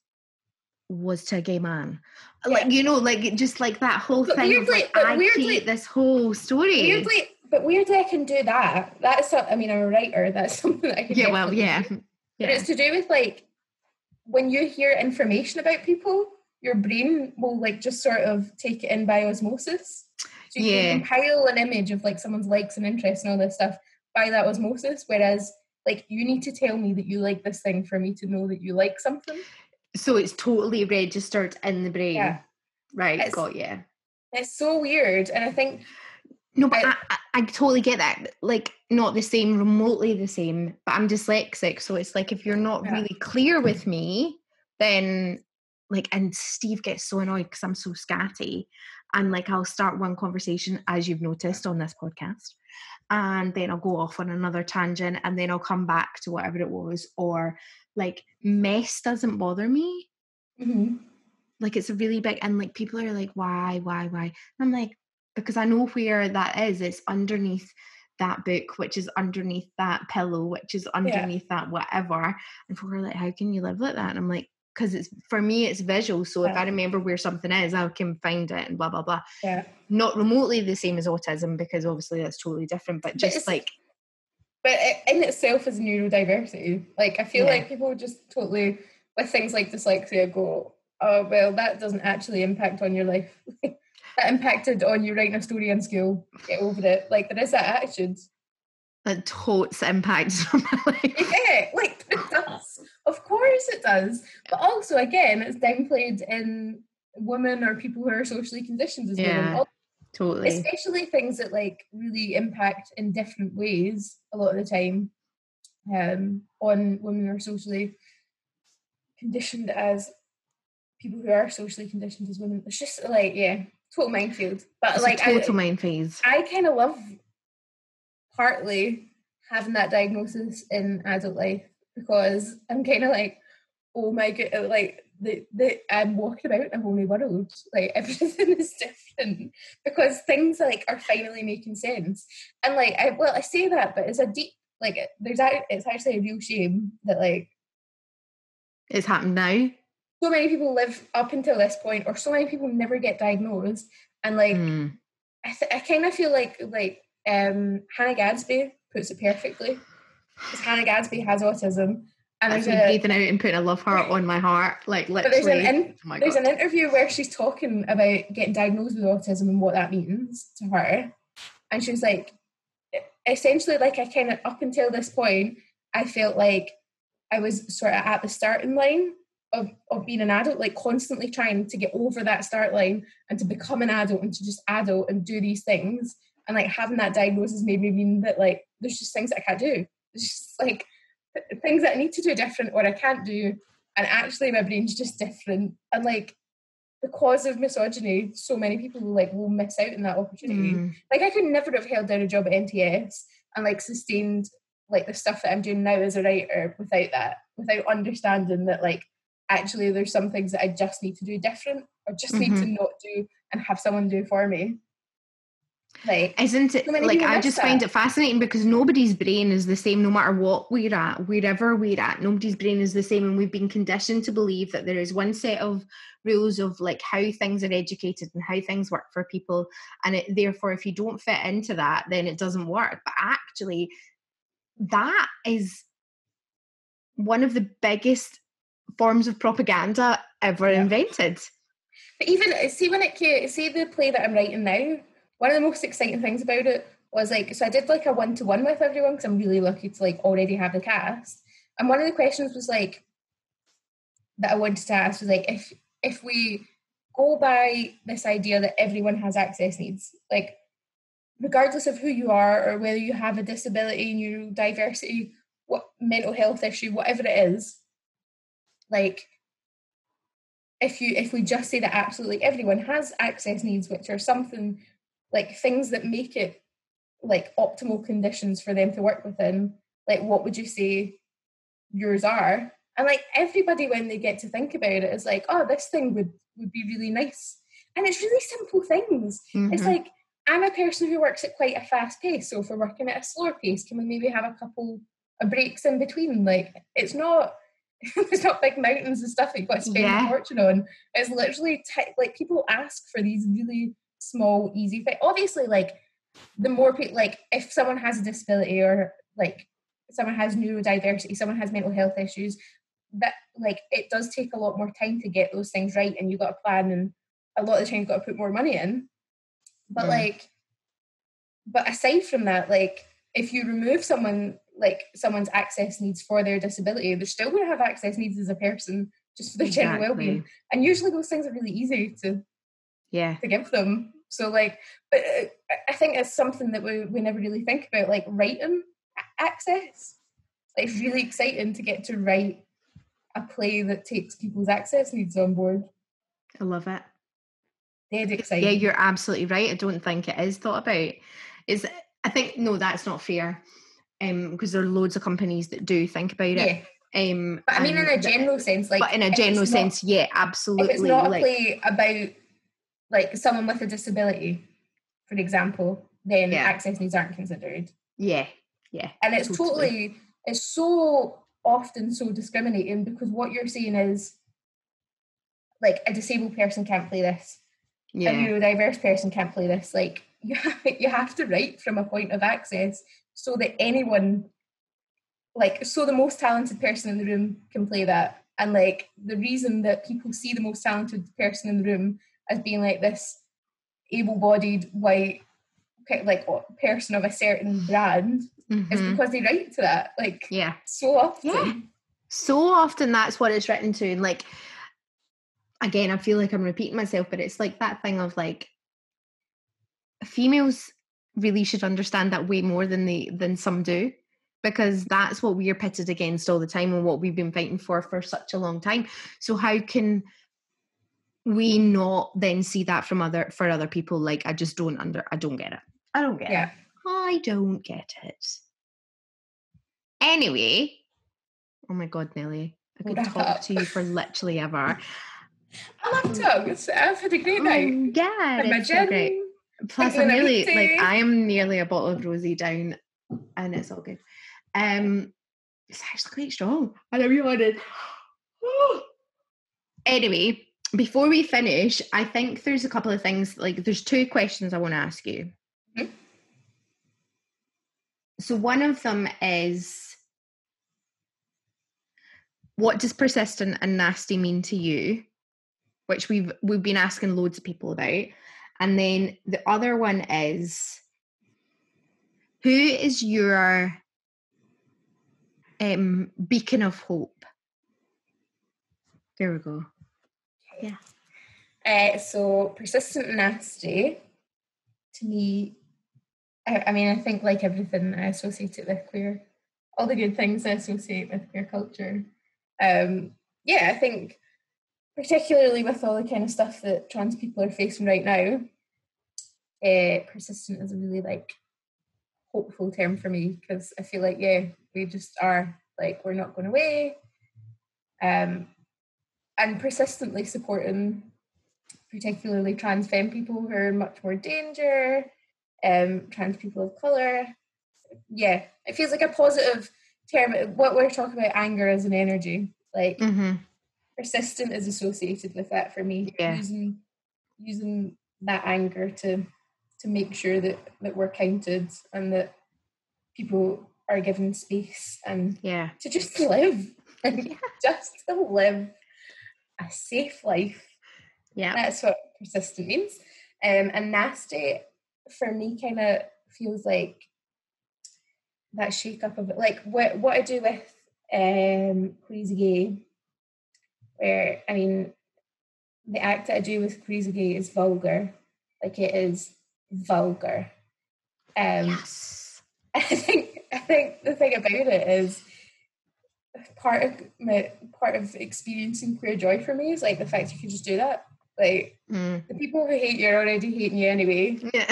was to a gay man. Yeah. Like, you know, like just like that whole but thing weirdly, of like, I weirdly, this whole story. Weirdly, but weirdly I can do that. That's I mean, I'm a writer. That's *laughs* something that I can Yeah, well, yeah. *laughs* yeah. But it's to do with like when you hear information about people, your brain will like just sort of take it in by osmosis. So you Yeah. can compile an image of like someone's likes and interests and all this stuff by that osmosis. Whereas like you need to tell me that you like this thing for me to know that you like something. So it's totally registered in the brain. Yeah. Right, It's- got you. It's so weird. And I think No, but I- I, I, totally get that. Like, not the same, remotely the same. But I'm dyslexic, so it's like if you're not Yeah. really clear with me, then like, and Steve gets so annoyed because I'm so scatty, and like I'll start one conversation as you've noticed on this podcast, and then I'll go off on another tangent, and then I'll come back to whatever it was, or like mess doesn't bother me. Mhm, like it's a really big and like people are like why why why? And i'm like because i know where that is. It's underneath that book which is underneath that pillow which is underneath that whatever. And people are like how can you live like that? And i'm like because it's for me it's visual so if i remember where something is i can find it and blah blah blah. Yeah. not remotely the same as autism because obviously that's totally different but just like But i- in itself is neurodiversity. Like I feel Yeah. like people just totally with things like dyslexia go, oh well, that doesn't actually impact on your life. *laughs* that impacted on you writing a story in school. Get over it. Like there is that attitude. that totes impacts *laughs* on my life Yeah, like it does. Of course it does. But also again, it's downplayed in women or people who are socially conditioned as women. Yeah. Al- totally Especially things that like really impact in different ways a lot of the time um, on women who are socially conditioned as people who are socially conditioned as women. It's just like, yeah, total minefield. But it's like a I- total mind phase I kind of love partly having that diagnosis in adult life because I'm kind of like, oh my god, like the, the I'm walking about in a whole new world. Like *laughs* everything is different because things like are finally making sense. And like, I well, I say that, but it's a deep like there's a, it's actually a real shame that like it's happened now so many people live up until this point, or so many people never get diagnosed, and like. Mm. I, th- I kind of feel like like um, Hannah Gadsby puts it perfectly. Because Hannah Gadsby has autism, and That's me a breathing out and putting a love heart on my heart, like but there's literally. an in, oh there's an interview where she's talking about getting diagnosed with autism and what that means to her, and she was like, essentially, like I kind of up until this point, I felt like I was sort of at the starting line of, of being an adult, like constantly trying to get over that start line and to become an adult and to just adult and do these things. And like having that diagnosis made me mean that like there's just things that I can't do. There's just like things that I need to do different or I can't do. And actually my brain's just different. And like because of misogyny, so many people like will miss out on that opportunity. Mm. Like I could never have held down a job at NTS and like sustained like the stuff that I'm doing now as a writer without that, without understanding that like actually there's some things that I just need to do different or just need to not do and have someone do for me. Like Isn't it So like I just find it fascinating because nobody's brain is the same no matter what we're at, wherever we're at. Nobody's brain is the same, and we've been conditioned to believe that there is one set of rules of like how things are educated and how things work for people, and it, therefore, if you don't fit into that, then it doesn't work. But actually, that is one of the biggest forms of propaganda ever Yeah. invented. But even see when it see the play that I'm writing now. One of the most exciting things about it was like so I did like a one to one with everyone because I'm really lucky to like already have the cast. And one of the questions was like that I wanted to ask was like if if we go by this idea that everyone has access needs, like regardless of who you are or whether you have a disability, neurodiversity, what mental health issue, whatever it is, like if you if we just say that absolutely everyone has access needs which are something like things that make it like optimal conditions for them to work within like what would you say yours are? And like everybody when they get to think about it is like oh this thing would would be really nice. And it's really simple things. It's Mhm. like i'm a person who works at quite a fast pace so if we're working at a slower pace can we maybe have a couple of breaks in between? Like it's not *laughs* it's not big mountains and stuff that you've got to spend Yeah. a fortune on. It's literally ti- like people ask for these really small easy things obviously like the more people like if someone has a disability or like someone has neurodiversity someone has mental health issues that like it does take a lot more time to get those things right and you've got to plan and a lot of the time you've got to put more money in But Mm. like, but aside from that, like, if you remove someone like someone's access needs for their disability, they're still going to have access needs as a person, just for their general well-being. And usually those things are really easy to Yeah. to give them. So like, but uh, I think it's something that we we never really think about, like writing access. Like it's really exciting to get to write a play that takes people's access needs on board. I love it. Dead exciting. Yeah, you're absolutely right. I don't think it is thought about. Is I think no, that's not fair. Um, because there are loads of companies that do think about yeah. it. Um, But I mean, in a general sense, like, but in a general not- sense, yeah, if absolutely. it's not a play about like someone with a disability, for example, then Yeah. access needs aren't considered. yeah, yeah, and it's Totally. totally it's so often so discriminating because what you're saying is like a disabled person can't play this yeah. a neurodiverse person can't play this like *laughs* you have, you have to write from a point of access so that anyone like so the most talented person in the room can play that and like the reason that people see the most talented person in the room as being like this able-bodied white like person of a certain brand is mhm, because they write to that like yeah. so often. Yeah. So often that's what it's written to, and like again, I feel like I'm repeating myself, but it's like that thing of like females really should understand that way more than they than some do because that's what we're pitted against all the time and what we've been fighting for for such a long time so how can we not then see that from other for other people like i just don't under i don't get it i don't get Yeah. it i don't get it anyway oh my god Nellie i could Wrap talk up. to you for literally ever *laughs* I love tongues. I've had a great night. Oh, yeah Had it's so great. Plus, Thinking I'm of nearly like. I am nearly a bottle of rosy down, and it's all good. Um, it's actually quite strong. I never wanted. *gasps* anyway, before we finish, I think there's a couple of things. Like, there's two questions I want to ask you. Mhm. So one of them is, what does persistent and nasty mean to you? Which we've we've been asking loads of people about. And then the other one is who is your um, beacon of hope? There we go. Uh, so persistent nasty to me I, I mean I think like everything I associate it with queer all the good things I associate with queer culture um yeah I think particularly with all the kind of stuff that trans people are facing right now uh, persistent is a really like hopeful term for me because I feel like yeah we just are like we're not going away. Um and persistently supporting particularly trans femme people who are in much more danger, um, trans people of colour. Yeah, it feels like a positive term. What we're talking about, anger as an energy, like Mm-hmm. persistent is associated with that for me. Yeah. Using using that anger to to make sure that that we're counted and that people are given space and Yeah. to just live *laughs* and just to live a safe life. Yeah. That's what persistent means. Um, and nasty for me kind of feels like that shake up of it. Like what what I do with um Crazy Gay, where I mean the act that I do with Crazy Gay is vulgar. Like it is vulgar. Um Yes. *laughs* I think I think the thing about it is part of my part of experiencing queer joy for me is like the fact you can just do that. Like Mm. the people who hate you are already hating you anyway, Yeah.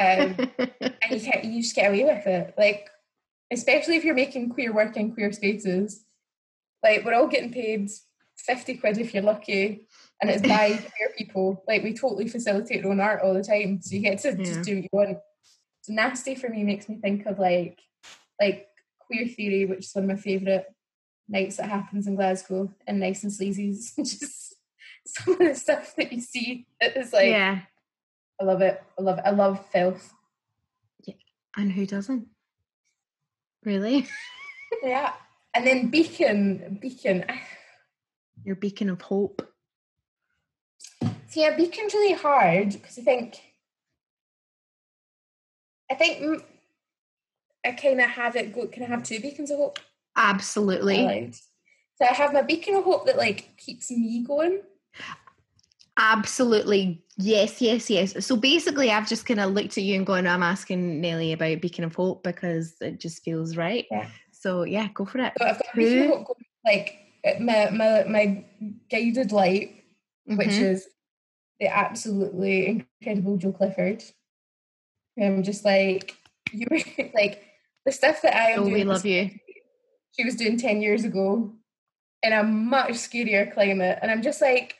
Um, *laughs* and you can't you just get away with it. Like especially if you're making queer work in queer spaces. Like we're all getting paid fifty quid if you're lucky, and it's by *laughs* queer people. Like we totally facilitate our own art all the time, so you get to Yeah. just do what you want. So nasty for me makes me think of like like queer theory, which is one of my favourite nights that happens in Glasgow, and nice and sleazy. *laughs* just some of the stuff that you see. It is like yeah. I love it. I love it. I love filth. yeah. And who doesn't? Really? *laughs* Yeah. And then Beacon, Beacon. Ah. Your beacon of hope. See, yeah, Beacon's really hard because I think I think I kind of have it. Go, can I have two beacons of hope? Absolutely. So I have my beacon of hope that like keeps me going. Absolutely. Yes, yes, yes. So basically, I've just kind of looked at you and gone, I'm asking Nellie about Beacon of Hope because it just feels right. Yeah. So yeah, go for it. So I've got a beacon of hope going, like uh, my my my guided light, which Mhm. is the absolutely incredible Jo Clifford. I'm just like *laughs* you like the stuff that I am doing. we love you. She was doing 10 years ago in a much scarier climate. And I'm just like,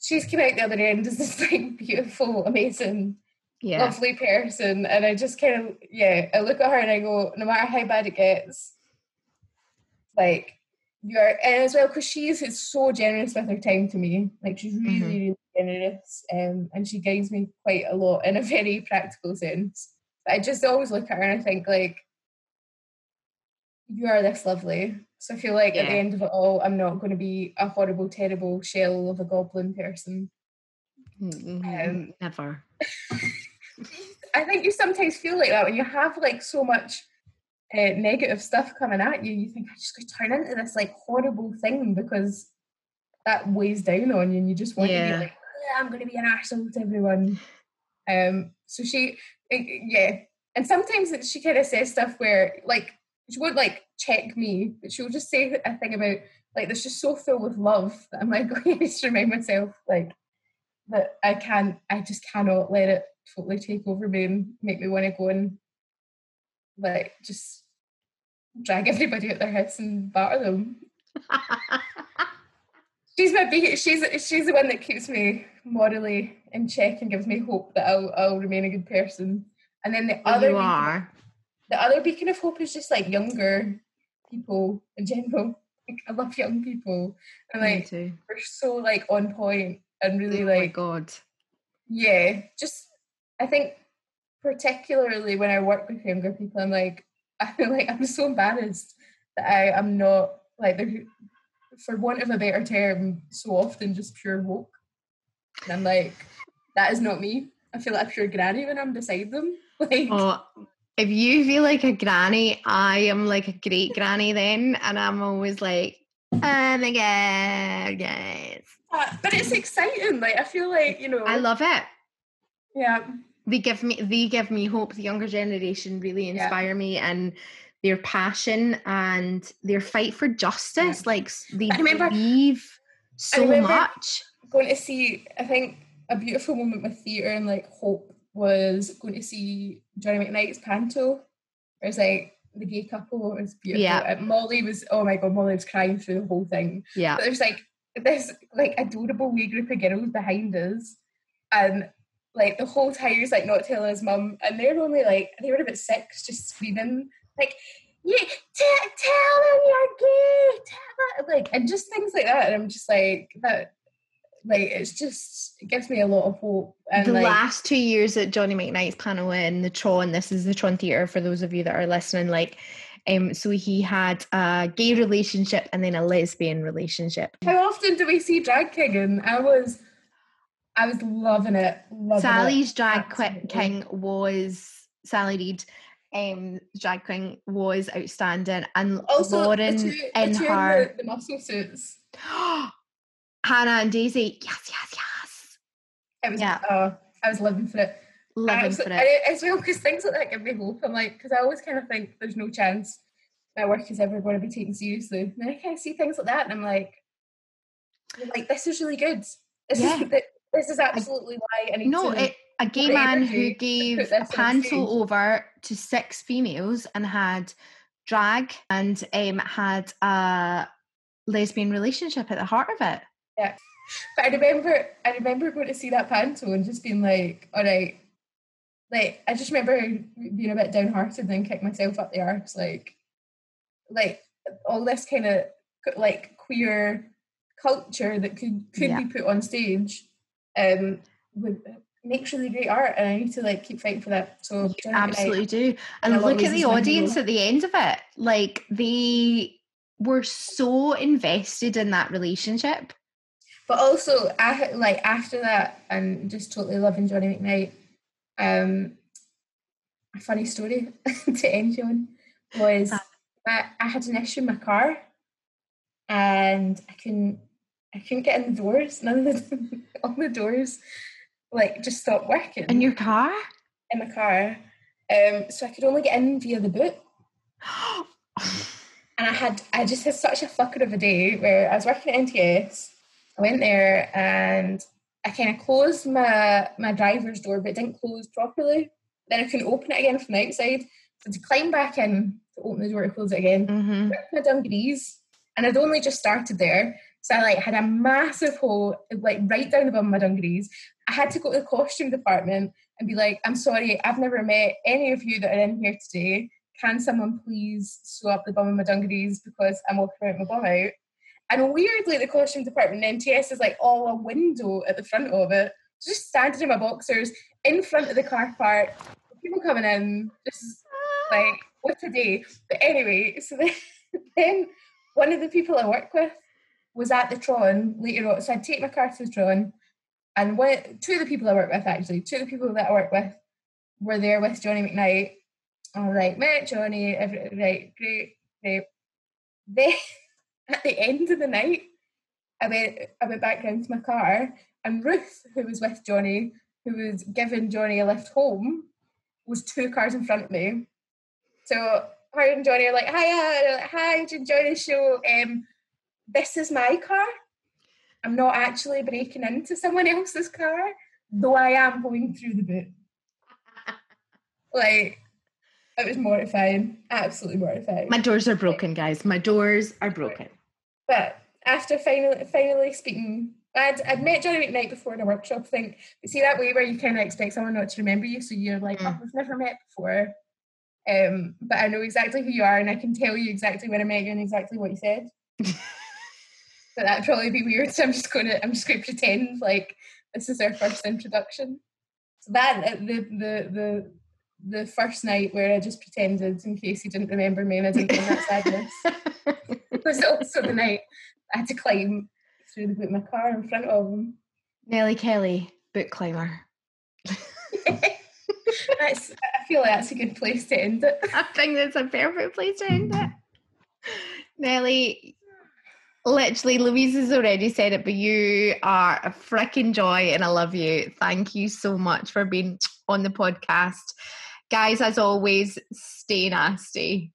she's come out the other end as *laughs* this like beautiful, amazing, Yeah. lovely person. And I just kind of, yeah, I look at her and I go, no matter how bad it gets, like, you're, and as well, because she's is so generous with her time to me. Like, she's really, Mhm. really generous. Um, and she guides me quite a lot in a very practical sense. I just always look at her and I think, like, you are this lovely. So I feel like at the end of it all, I'm not going to be a horrible, terrible shell of a goblin person. Mm, Um, Never. *laughs* I think you sometimes feel like that when you have like so much uh, negative stuff coming at you. You think I just could turn into this like horrible thing because that weighs down on you, and you just want to be like, "Yeah, I'm going to be an asshole to everyone. Um, so she, eh, yeah, and sometimes she kind of says stuff where like she won't like check me, but she'll just say a thing about like that's just so filled with love that I'm like, *laughs* going to remind myself like that I can't, I just cannot let it totally take over me and make me want to go and like just drag *laughs* everybody at their heads and batter them. *laughs* She's my big, she's she's the one that keeps me morally in check and gives me hope that I'll I'll remain a good person. And then the other you are. The other beacon of hope is just like younger people in general. Like, I love young people and Me like too. we're so like on point and really oh my like god. yeah, just I think particularly when I work with younger people, I'm like I feel like I'm so embarrassed that I am not like they're for want of a better term, so often just pure woke. And I'm like, that is not me. I feel like a pure granny when I'm beside them. *laughs* Like Oh, if you feel like a granny, I am like a great granny then, and I'm always like, oh my god, guys. uh, but it's exciting. Like I feel like, you know I love it. Yeah. They give me they give me hope. The younger generation really Yeah. inspire me, and their passion and their fight for justice. Like s- they I remember- believe so much. going to see I think a beautiful moment with theatre and like hope was going to see Johnny McKnight's panto. Where it's like the gay couple it was beautiful. Yeah. Molly was oh my god, Molly was crying through the whole thing. Yeah, But there's like this like adorable wee group of girls behind us and like the whole time he's like not telling his mum and they're only like they were about six just screaming like yeah t- tell him you're gay tell him. like and just things like that and I'm just like that like it's just it gives me a lot of hope and the like last two years at Johnny McKnight's panel in the Tron, this is the Tron Theatre for those of you that are listening, like um so he had a gay relationship and then a lesbian relationship. how often do we see drag king and I was I was loving it loving Sally's it. drag absolutely. king was Sally Reed. Um, drag king was outstanding, and also Lauren the two, the in her the muscle suits *gasps* *gasps* Hannah and Daisy. Yes, yes, yes. It was, Yeah. oh, I was living for it. I Living was- for I- it. as well, because things like that give me hope. I'm like, because I always kind of think there's no chance my work is ever going to be taken seriously. And then I kind of see things like that, and I'm like, like this is really good. This Yeah. *laughs* is this is absolutely why I need No, to. it, a gay man who gave a panto over to six females and had drag and um had a lesbian relationship at the heart of it. But I remember, I remember going to see that panto and just being like, all right. Like I just remember being a bit downhearted and then kick myself up the arse, like, like all this kind of like queer culture that could could Yeah. be put on stage, um, would makes really great art, and I need to like keep fighting for that. So You absolutely do. in And a lot of look at the audience at the end of it. Like they were so invested in that relationship. But also, I like after that, and just totally loving Johnny McKnight. Um, a funny story *laughs* to end on was. I, I had an issue in my car and I couldn't I couldn't get in the doors. None of the *laughs* all the doors like just stopped working In your car? in my car. Um, so I could only get in via the boot. *gasps* And I had I just had such a fucker of a day where I was working at NTS. I went there and I kind of closed my my driver's door, but it didn't close properly. Then I couldn't open it again from the outside. So to climb back in to open the door to close it again, hmm took my dungarees, and I'd only just started there. So I like had a massive hole like right down of my dungarees. I had to go to the costume department and be like, I'm sorry, I've never met any of you that are in here today. Can someone please sew up the bum of my dungarees because I'm walking around with my bum out? And weirdly, the costume department in NTS is like all a window at the front of it. Just standing in my boxers in front of the car park, people coming in, just like what a day. But anyway, so then, *laughs* then one of the people I work with was at the Tron later on. So I'd take my car to the Tron, and one, two of the people I work with actually, two of the people that I work with were there with Johnny McKnight. I'm like, met Johnny, every, right, great, great. Then *laughs* at the end of the night, I went I went back round to my car, and Ruth, who was with Johnny, who was giving Johnny a lift home, was two cars in front of me. So her and Johnny are like, hi, uh, hi, did you enjoy the show? Um, this is my car. I'm not actually breaking into someone else's car, though I am going through the boot. *laughs* Like, it was mortifying, absolutely mortifying. My doors are broken, guys. My doors are broken. But after finally finally speaking, I'd, I'd met Johnny McKnight before in a workshop thing. But see that way where you kind of expect someone not to remember you, so you're like, Mm. oh, we've never met before. Um, but I know exactly who you are, and I can tell you exactly when I met you and exactly what you said. *laughs* but that'd probably be weird. So I'm just gonna I'm just gonna pretend like this is our first introduction. So that uh, the the the the first night where I just pretended in case he didn't remember me and I didn't know that sadness *laughs* was also the night I had to climb through the boot of my car in front of him. Nellie Kelly, boot climber. *laughs* That's, I feel like that's a good place to end it. I think that's a perfect place to end it. Nellie, literally, Louise has already said it, but you are a freaking joy and I love you. Thank you so much for being on the podcast. Guys, as always, stay nasty.